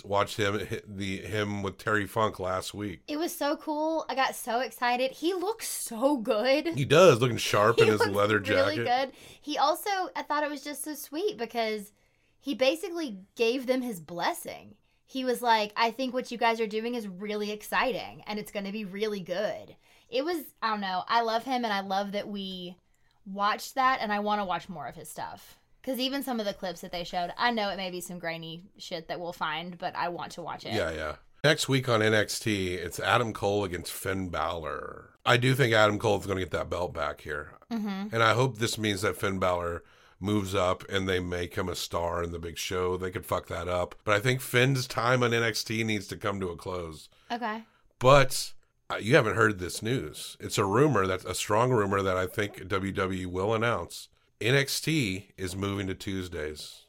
watched him the him with Terry Funk last week. It was so cool. I got so excited. He looks so good. He does looking sharp in his leather jacket. Really good. He also, I thought it was just so sweet because he basically gave them his blessing. He was like, I think what you guys are doing is really exciting and it's going to be really good. It was, I don't know. I love him and I love that we watched that and I want to watch more of his stuff. Because even some of the clips that they showed, I know it may be some grainy shit that we'll find, but I want to watch it. Yeah, yeah. Next week on NXT, it's Adam Cole against Finn Balor. I do think Adam Cole's going to get that belt back here. Mm-hmm. And I hope this means that Finn Balor moves up and they make him a star in the big show. They could fuck that up. But I think Finn's time on NXT needs to come to a close. Okay. But uh, you haven't heard this news. It's a rumor that's a strong rumor that I think WWE will announce. NXT is moving to Tuesdays.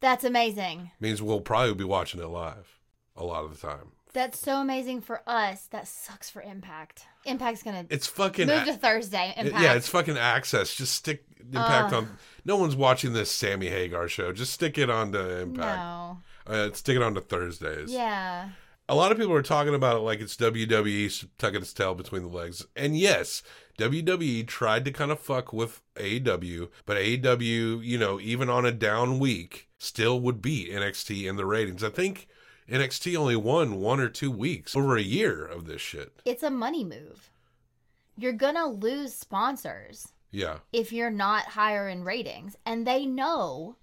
That's amazing. Means we'll probably be watching it live a lot of the time. That's so amazing for us. That sucks for Impact. Impact's gonna It's fucking move to Thursday. Impact. Yeah, it's fucking AXS. Just stick Impact on. No one's watching this Sammy Hagar show. Just stick it on to Impact. no. Uh, stick it on to Thursdays. Yeah. A lot of people are talking about it like it's WWE tucking its tail between the legs. And yes, WWE tried to kind of fuck with AEW, but AEW, you know, even on a down week, still would beat NXT in the ratings. I think NXT only won one or two weeks over a year of this shit. It's a money move. You're gonna lose sponsors Yeah. if you're not higher in ratings, and they know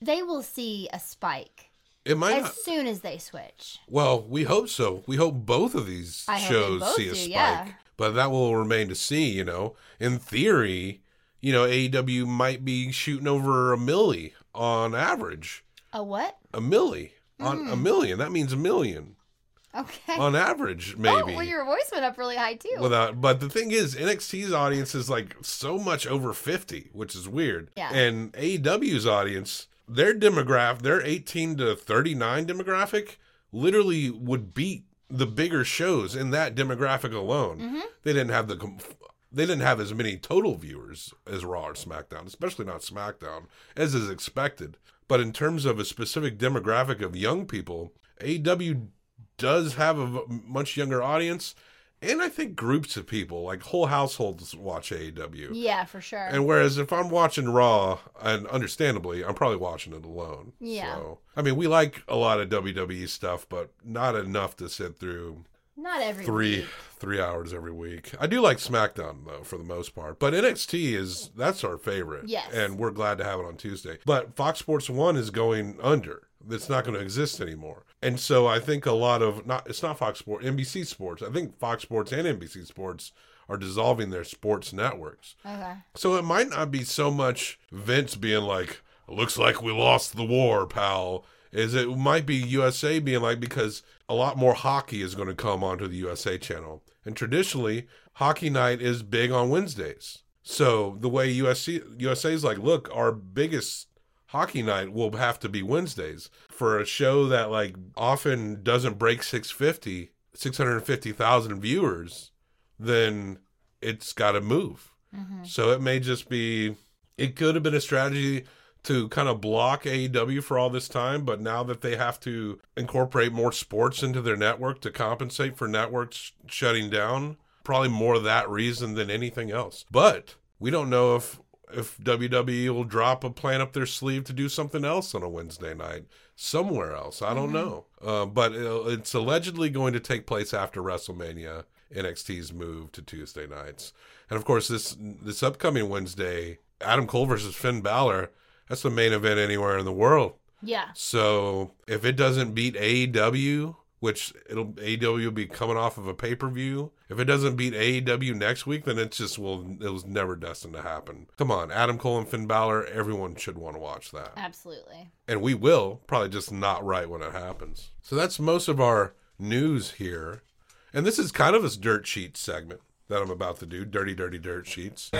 they will see a spike It might as not. soon as they switch. Well, we hope so. We hope both of these I shows see a do, spike. yeah. But that will remain to see, you know. In theory, you know, AEW might be shooting over a milli on average. A what? A milli. On Mm. a million. That means a million. Okay. On average, maybe. Oh, maybe. well, your voice went up really high too. Without, but the thing is, NXT's audience is like so much over 50, which is weird. Yeah. And AEW's audience, their demographic, their 18 to 39 demographic, literally would beat the bigger shows in that demographic alone. Mm-hmm. They didn't have the. com- They didn't have as many total viewers as Raw or SmackDown, especially not SmackDown, as is expected. But in terms of a specific demographic of young people, AEW does have a much younger audience, and I think groups of people, like whole households, watch AEW. yeah, for sure. And whereas if I'm watching Raw, and understandably, I'm probably watching it alone. Yeah. So, I mean, we like a lot of WWE stuff, but not enough to sit through not every three week. three hours every week. I do like SmackDown though, for the most part. But NXT is that's our favorite. Yes. And we're glad to have it on Tuesday. But Fox Sports One is going under. It's not going to exist anymore. And so I think a lot of not it's not Fox Sports, NBC Sports. I think Fox Sports and NBC Sports are dissolving their sports networks. Okay. So it might not be so much Vince being like, looks like we lost the war, pal. Is it might be USA being like, because a lot more hockey is going to come onto the USA channel. And traditionally, hockey night is big on Wednesdays. So the way USC, USA is like, look, our biggest hockey night will have to be Wednesdays for a show that like often doesn't break 650, 650,000 viewers, then it's got to move. Mm-hmm. So it may just be, it could have been a strategy to kind of block AEW for all this time, but now that they have to incorporate more sports into their network to compensate for networks shutting down, Probably more that reason than anything else. But we don't know if if WWE will drop a plan up their sleeve to do something else on a Wednesday night somewhere else. I don't know. Uh, but it's allegedly going to take place after WrestleMania, NXT's move to Tuesday nights. And of course, this this upcoming Wednesday, Adam Cole versus Finn Balor, that's the main event anywhere in the world. Yeah. So if it doesn't beat AEW, which it'll AEW will be coming off of a pay per view, if it doesn't beat AEW next week, then it just will. It was never destined to happen. Come on, Adam Cole and Finn Balor, everyone should want to watch that, Absolutely. and we will. Probably just not right when it happens. So that's most of our news here, and this is kind of a dirt sheet segment that I'm about to do. Dirty, dirty dirt sheets.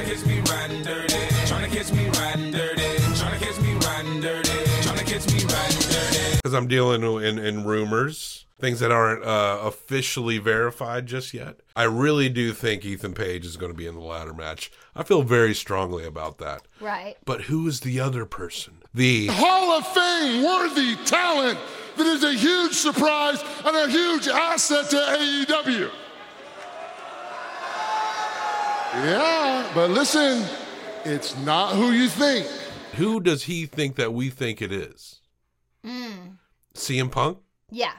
Because I'm dealing in, in rumors, things that aren't uh, officially verified just yet. I really do think Ethan Page is going to be in the ladder match. I feel very strongly about that. Right. But who is the other person? The Hall of Fame worthy talent that is a huge surprise and a huge asset to AEW. Yeah, but listen, it's not who you think. who does he think that we think it is? CM Punk. Yeah.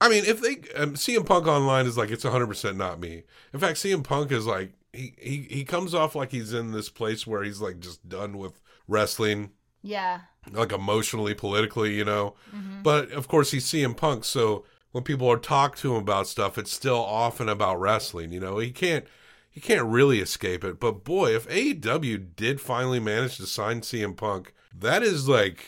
I mean, if they um, CM Punk online is like it's 100 percent not me. In fact, CM Punk is like he, he he comes off like he's in this place where he's like just done with wrestling. Yeah. like emotionally, politically, you know. But of course, he's CM Punk, so when people are talk to him about stuff, it's still often about wrestling. You know, he can't he can't really escape it. But boy, if AEW did finally manage to sign CM Punk, that is like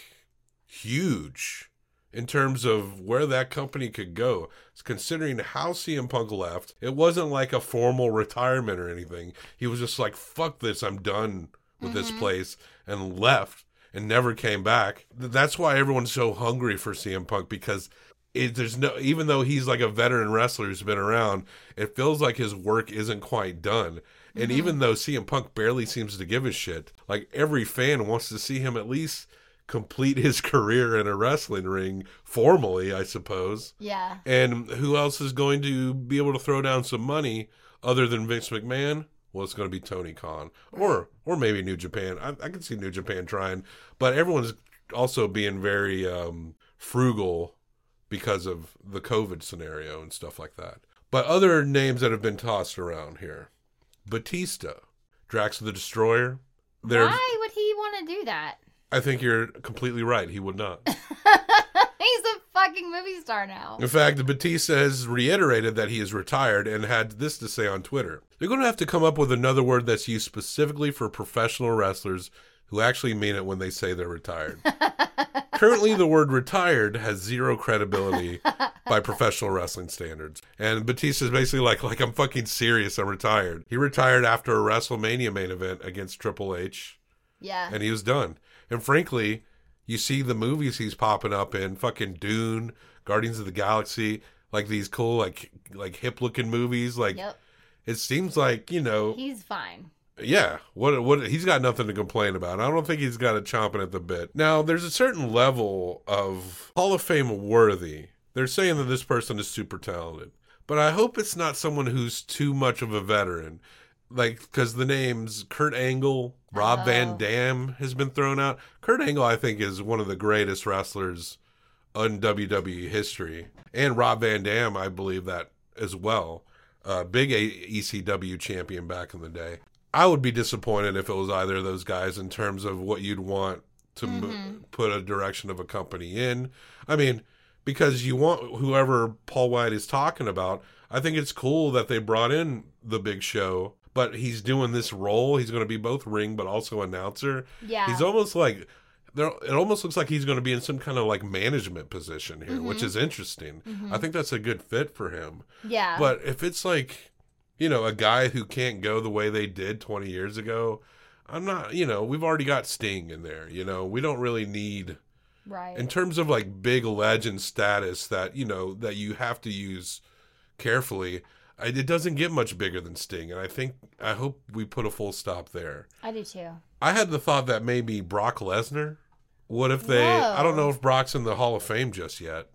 huge in terms of where that company could go. Considering how CM Punk left, it wasn't like a formal retirement or anything. He was just like, "Fuck this, I'm done with this mm-hmm. place," and left and never came back. That's why everyone's so hungry for CM Punk because it, there's no even though he's like a veteran wrestler who's been around, it feels like his work isn't quite done. And mm-hmm. even though CM Punk barely seems to give a shit, like every fan wants to see him at least complete his career in a wrestling ring formally, I suppose. Yeah. And who else is going to be able to throw down some money other than Vince McMahon? Well, it's going to be Tony Khan, or or maybe New Japan. I, I can see New Japan trying, but everyone's also being very um, frugal because of the COVID scenario and stuff like that. But other names that have been tossed around here: Batista, Drax the Destroyer. They're, Why would he want to do that? I think you're completely right. He would not. He's a fucking movie star now. In fact, Batista has reiterated that he is retired and had this to say on Twitter. They're going to have to come up with another word that's used specifically for professional wrestlers who actually mean it when they say they're retired. Currently, the word retired has zero credibility by professional wrestling standards. And Batista's basically like, like I'm fucking serious, I'm retired. He retired after a WrestleMania main event against Triple H Yeah. and he was done. And frankly, you see the movies he's popping up in, fucking Dune, Guardians of the Galaxy, like these cool, like like hip looking movies. Like Yep. it seems like you know, He's fine. yeah. What what he's got nothing to complain about. I don't think he's got a chomping at the bit. Now, there's a certain level of Hall of Fame worthy. They're saying that this person is super talented, but I hope it's not someone who's too much of a veteran. Like, because the names Kurt Angle, Rob Van Oh. Dam has been thrown out. Kurt Angle, I think, is one of the greatest wrestlers in WWE history, and Rob Van Dam, I believe that as well. Uh, big ECW champion back in the day. I would be disappointed if it was either of those guys in terms of what you'd want to m- put a direction of a company in. I mean, because you want whoever Paul White is talking about. I think it's cool that they brought in the Big Show, but he's doing this role. He's going to be both ring but also announcer. Yeah. He's almost like there. It almost looks like he's going to be in some kind of like management position here, which mm-hmm. is interesting. Mm-hmm. I think that's a good fit for him. Yeah. But if it's like, you know, a guy who can't go the way they did 20 years ago, I'm not, you know, we've already got Sting in there. You know, we don't really need, right. in terms of like big legend status that, you know, that you have to use carefully. I, it doesn't get much bigger than Sting. And I think, I hope we put a full stop there. I do too. I had the thought that maybe Brock Lesnar. What if they, I don't know if Brock's in the Hall of Fame just yet.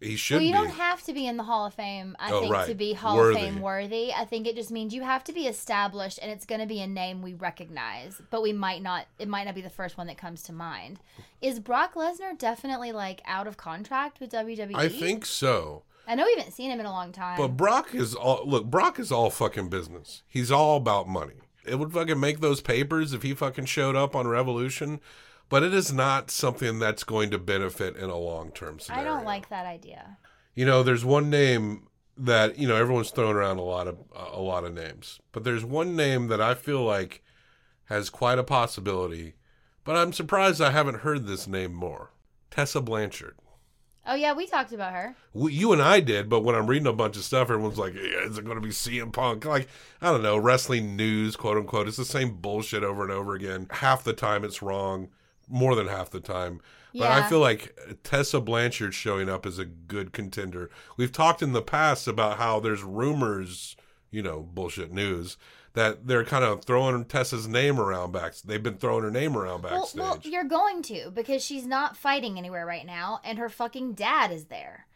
he should well, you be. don't have to be in the Hall of Fame, I Oh, think, to be Hall Worthy. of Fame worthy. I think it just means you have to be established and it's going to be a name we recognize, but we might not, it might not be the first one that comes to mind. Is Brock Lesnar definitely like out of contract with WWE? I think so. I know we haven't seen him in a long time. But Brock is all look. Brock is all fucking business. He's all about money. It would fucking make those papers if he fucking showed up on Revolution, but it is not something that's going to benefit in a long term scenario. I don't like that idea. You know, there's one name that you know everyone's throwing around a lot of a lot of names, but there's one name that I feel like has quite a possibility. But I'm surprised I haven't heard this name more. Tessa Blanchard. Oh, yeah, we talked about her. we, you and I did, but when I'm reading a bunch of stuff, everyone's like, yeah, "Is it going to be CM Punk?" Like, I don't know, wrestling news, quote unquote. It's the same bullshit over and over again. Half the time, it's wrong. More than half the time. But I feel like Tessa Blanchard showing up is a good contender. We've talked in the past about how there's rumors, you know, bullshit news that they're kind of throwing Tessa's name around back. They've been throwing her name around Well, backstage. well, you're going to because she's not fighting anywhere right now, and her fucking dad is there.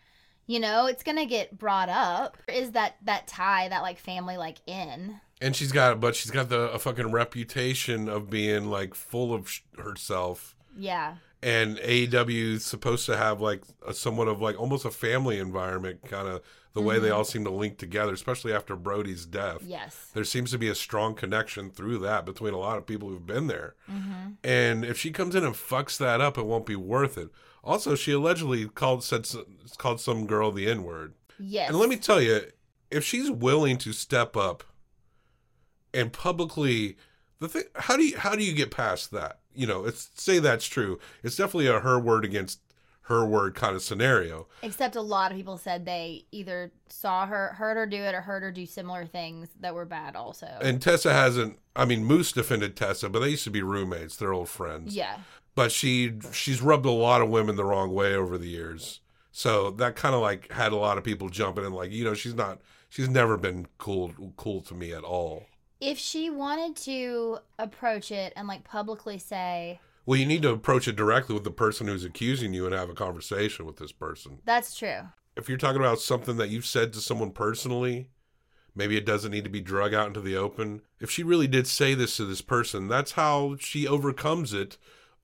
You know, it's gonna get brought up. Is that that tie, that like family, like in? And she's got, but she's got the a fucking reputation of being like full of sh- herself. Yeah, And AEW is supposed to have like a somewhat of like almost a family environment, kind of the way they all seem to link together, especially after Brody's death. yes, There seems to be a strong connection through that between a lot of people who've been there. Mm-hmm. And if she comes in and fucks that up, it won't be worth it. Also, she allegedly called said called some girl the N word. yes. And let me tell you, if she's willing to step up and publicly, the thing, how do you how do you get past that? You know, it's say that's true. It's definitely a her word against her word kind of scenario. Except a lot of people said they either saw her, heard her do it, or heard her do similar things that were bad. Also, And Tessa hasn't. I mean, Moose defended Tessa, but they used to be roommates. They're old friends. yeah, But she she's rubbed a lot of women the wrong way over the years. So that kind of like had a lot of people jumping in, like you know, she's not. She's never been cool cool to me at all. if she wanted to approach it and like publicly say Well, you need to approach it directly with the person who's accusing you and have a conversation with this person. that's true. If you're talking about something that you've said to someone personally, maybe it doesn't need to be drug out into the open. If she really did say this to this person, that's how she overcomes it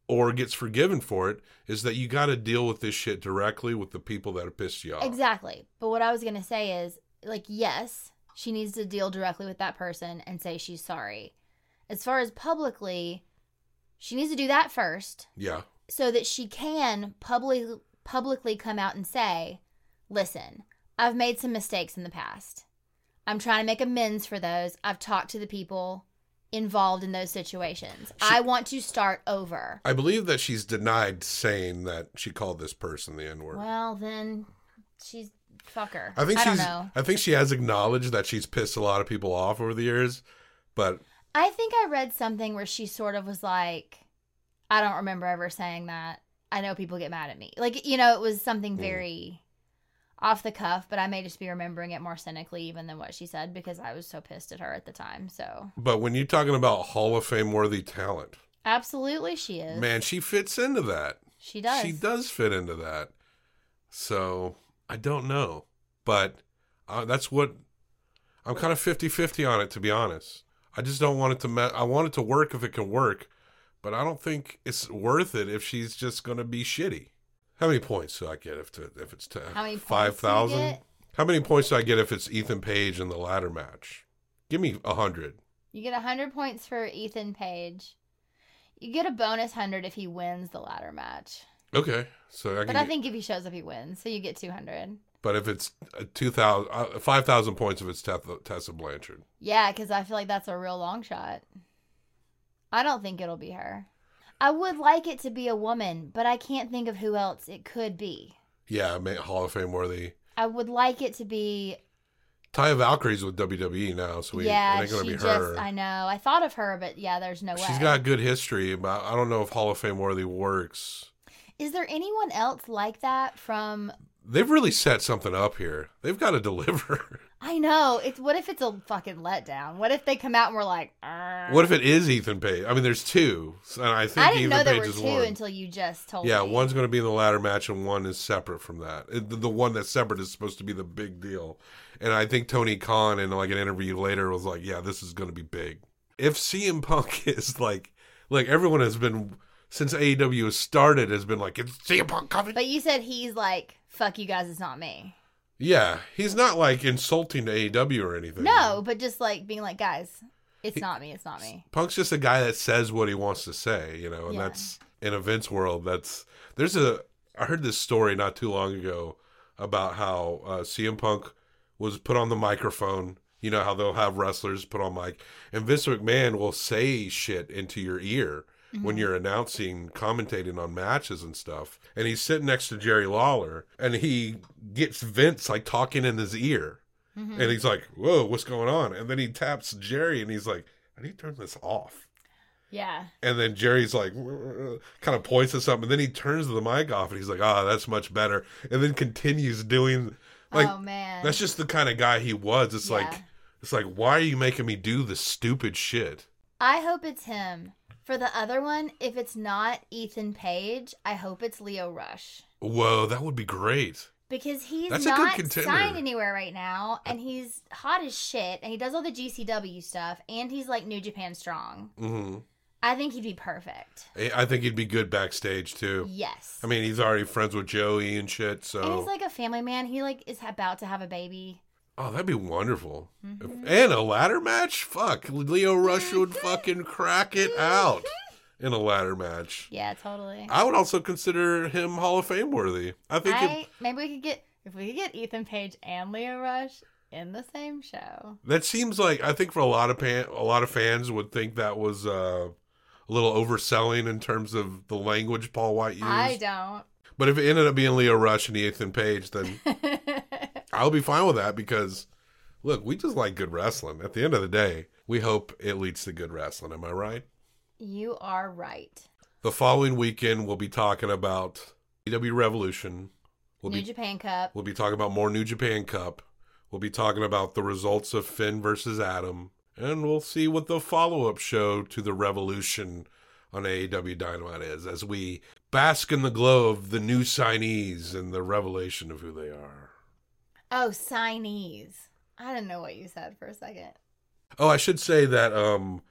or gets forgiven for it is that you got to deal with this shit directly with the people that have pissed you off. Exactly. But what I was going to say is like, yes, she needs to deal directly with that person and say she's sorry. As far as publicly, she needs to do that first Yeah. so that she can publicly publicly come out and say, "Listen, I've made some mistakes in the past. I'm trying to make amends for those. I've talked to the people involved in those situations. I want to start over." I believe that she's denied saying that she called this person the N word. Well, then she's fucker. I think I she's don't know. I think she has acknowledged that she's pissed a lot of people off over the years, but I think I read something where she sort of was like, I don't remember ever saying that. I know people get mad at me. Like, you know, it was something Mm. very off the cuff, but I may just be remembering it more cynically even than what she said because I was so pissed at her at the time. So, but when you're talking about Hall of Fame worthy talent, absolutely she is. man, she fits into that. she does. She does fit into that. So I don't know, but uh, that's what I'm kind of 50-50 on it to be honest. I just don't want it to. Me- I want it to work if it can work, but I don't think it's worth it if she's just going to be shitty. How many points do I get if to, if it's to How many points do you five thousand? How many points do I get if it's Ethan Page in the ladder match? Give me a hundred. You get a 100 points for Ethan Page. You get a bonus 100 if he wins the ladder match. Okay, so I. But I get- think if he shows up, he wins. So you get 200. But if it's two thousand, uh, five thousand points if it's Tessa, Blanchard. Yeah, because I feel like that's a real long shot. I don't think it'll be her. I would like it to be a woman, but I can't think of who else it could be. Yeah, Hall of Fame worthy. I would like it to be. Taya Valkyrie's with WWE now, so we, yeah, it ain't gonna she be just. her. I know. I thought of her, but yeah, there's no way. She's got good history, but I don't know if Hall of Fame worthy works. Is there anyone else like that from they've really set something up here. They've got to deliver. I know. It's what if it's a fucking letdown? What if they come out and we're like, "Arr." what if it is Ethan Page? I mean, there's two, and I think I didn't Ethan know there Page were is two one. until you just told yeah, me. one's going to be in the ladder match, and one is separate from that. The, the one that's separate is supposed to be the big deal, and I think Tony Khan in like an interview later was like, "Yeah, this is going to be big." If CM Punk is like, like everyone has been since AEW has started has been like, "It's CM Punk coming." But you said he's like, fuck you guys, it's not me. Yeah, he's not like insulting to AEW or anything. No, but just like being like, guys, it's not me, it's not me. Punk's just a guy that says what he wants to say, you know, and Yeah. that's in events world. That's there's a I heard this story not too long ago about how uh, CM Punk was put on the microphone. You know how they'll have wrestlers put on mic, and Vince McMahon will say shit into your ear when you're announcing, commentating on matches and stuff. And he's sitting next to Jerry Lawler, and he gets Vince like talking in his ear. And he's like, "Whoa, what's going on?" And then he taps Jerry, and he's like, "I need to turn this off." Yeah. And then Jerry's like, kind of points at something, and then he turns the mic off, and he's like, "Ah, that's much better." And then continues doing, like, oh man. that's just the kind of guy he was. It's like, it's like, why are you making me do this stupid shit? I hope it's him. For the other one, if it's not Ethan Page, I hope it's Lio Rush. Whoa, that would be great. Because he's That's not signed anywhere right now, and he's hot as shit, and he does all the GCW stuff, and he's like New Japan strong. hmm I think he'd be perfect. I think he'd be good backstage too. Yes. I mean, he's already friends with Joey and shit, and so he's like a family man. He like is about to have a baby. Oh, that'd be wonderful. Mm-hmm. And a ladder match, fuck, Lio Rush would fucking crack it out in a ladder match. Yeah, totally. I would also consider him Hall of Fame worthy. I think it- maybe we could get if we could get Ethan Page and Lio Rush in the same show. that seems like I think for a lot of pan, a lot of fans would think that was uh, a little overselling in terms of the language Paul Wight used. I don't. But if it ended up being Lio Rush and Ethan Page, then I'll be fine with that because look, we just like good wrestling. At the end of the day, we hope it leads to good wrestling. Am I right? You are right. The following weekend, we'll be talking about EW Revolution. We'll New be Japan Cup. We'll be talking about more New Japan Cup. We'll be talking about the results of Finn versus Adam. And we'll see what the follow up show to the Revolution on AEW Dynamite is as we bask in the glow of the new signees and the revelation of who they are. Oh, signees. I didn't know what you said for a second. Oh, I should say that um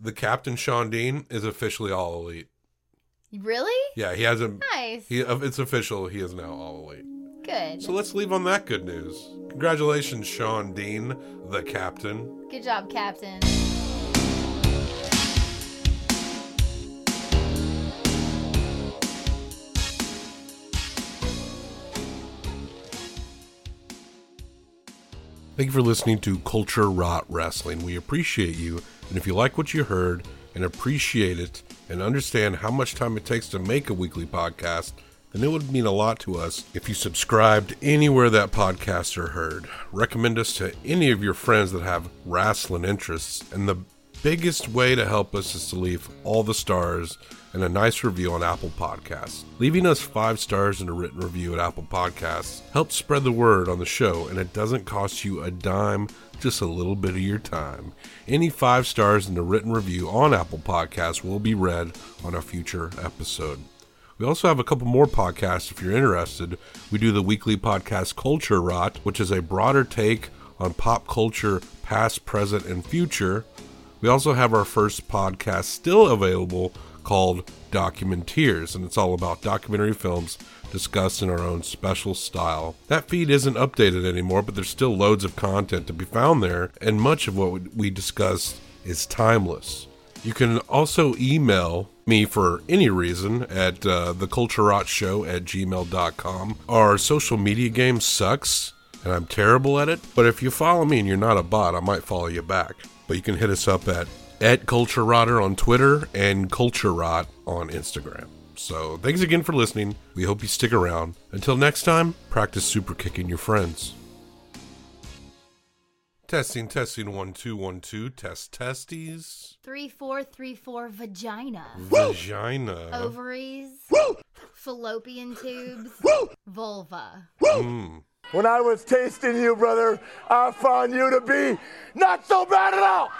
the captain Shawn Dean is officially all elite. Really? Yeah, he has a Nice. he it's official, he is now all elite. Good. So let's leave on that good news. Congratulations, Shawn Dean, the captain. Good job, Captain. Thank you for listening to Culture Rot Wrestling. We appreciate you, and if you like what you heard and appreciate it and understand how much time it takes to make a weekly podcast, then it would mean a lot to us if you subscribed anywhere that podcasts are heard. Recommend us to any of your friends that have wrestling interests, and the biggest way to help us is to leave all the stars and a nice review on Apple Podcasts. Leaving us five stars and a written review at Apple Podcasts helps spread the word on the show, and it doesn't cost you a dime, just a little bit of your time. Any five stars and a written review on Apple Podcasts will be read on a future episode. We also have a couple more podcasts if you're interested. We do the weekly podcast Culture Rot, which is a broader take on pop culture, past, present, and future. We also have our first podcast still available called Documenteers, and it's all about documentary films discussed in our own special style. That feed isn't updated anymore, but there's still loads of content to be found there, and much of what we discuss is timeless. You can also email me for any reason at uh, theculturerot at gmail.com. Our social media game sucks, and I'm terrible at it, but if you follow me and you're not a bot, I might follow you back. But you can hit us up at, at Culture Rotter on Twitter and Culture Rot on Instagram. So thanks again for listening. We hope you stick around. Until next time, practice super kicking your friends. Testing, testing, one, two, one, two. Test testes. Three four three four vagina. Vagina. Ovaries. Fallopian tubes. Vulva. Mm. When I was tasting you, brother, I found you to be not so bad at all.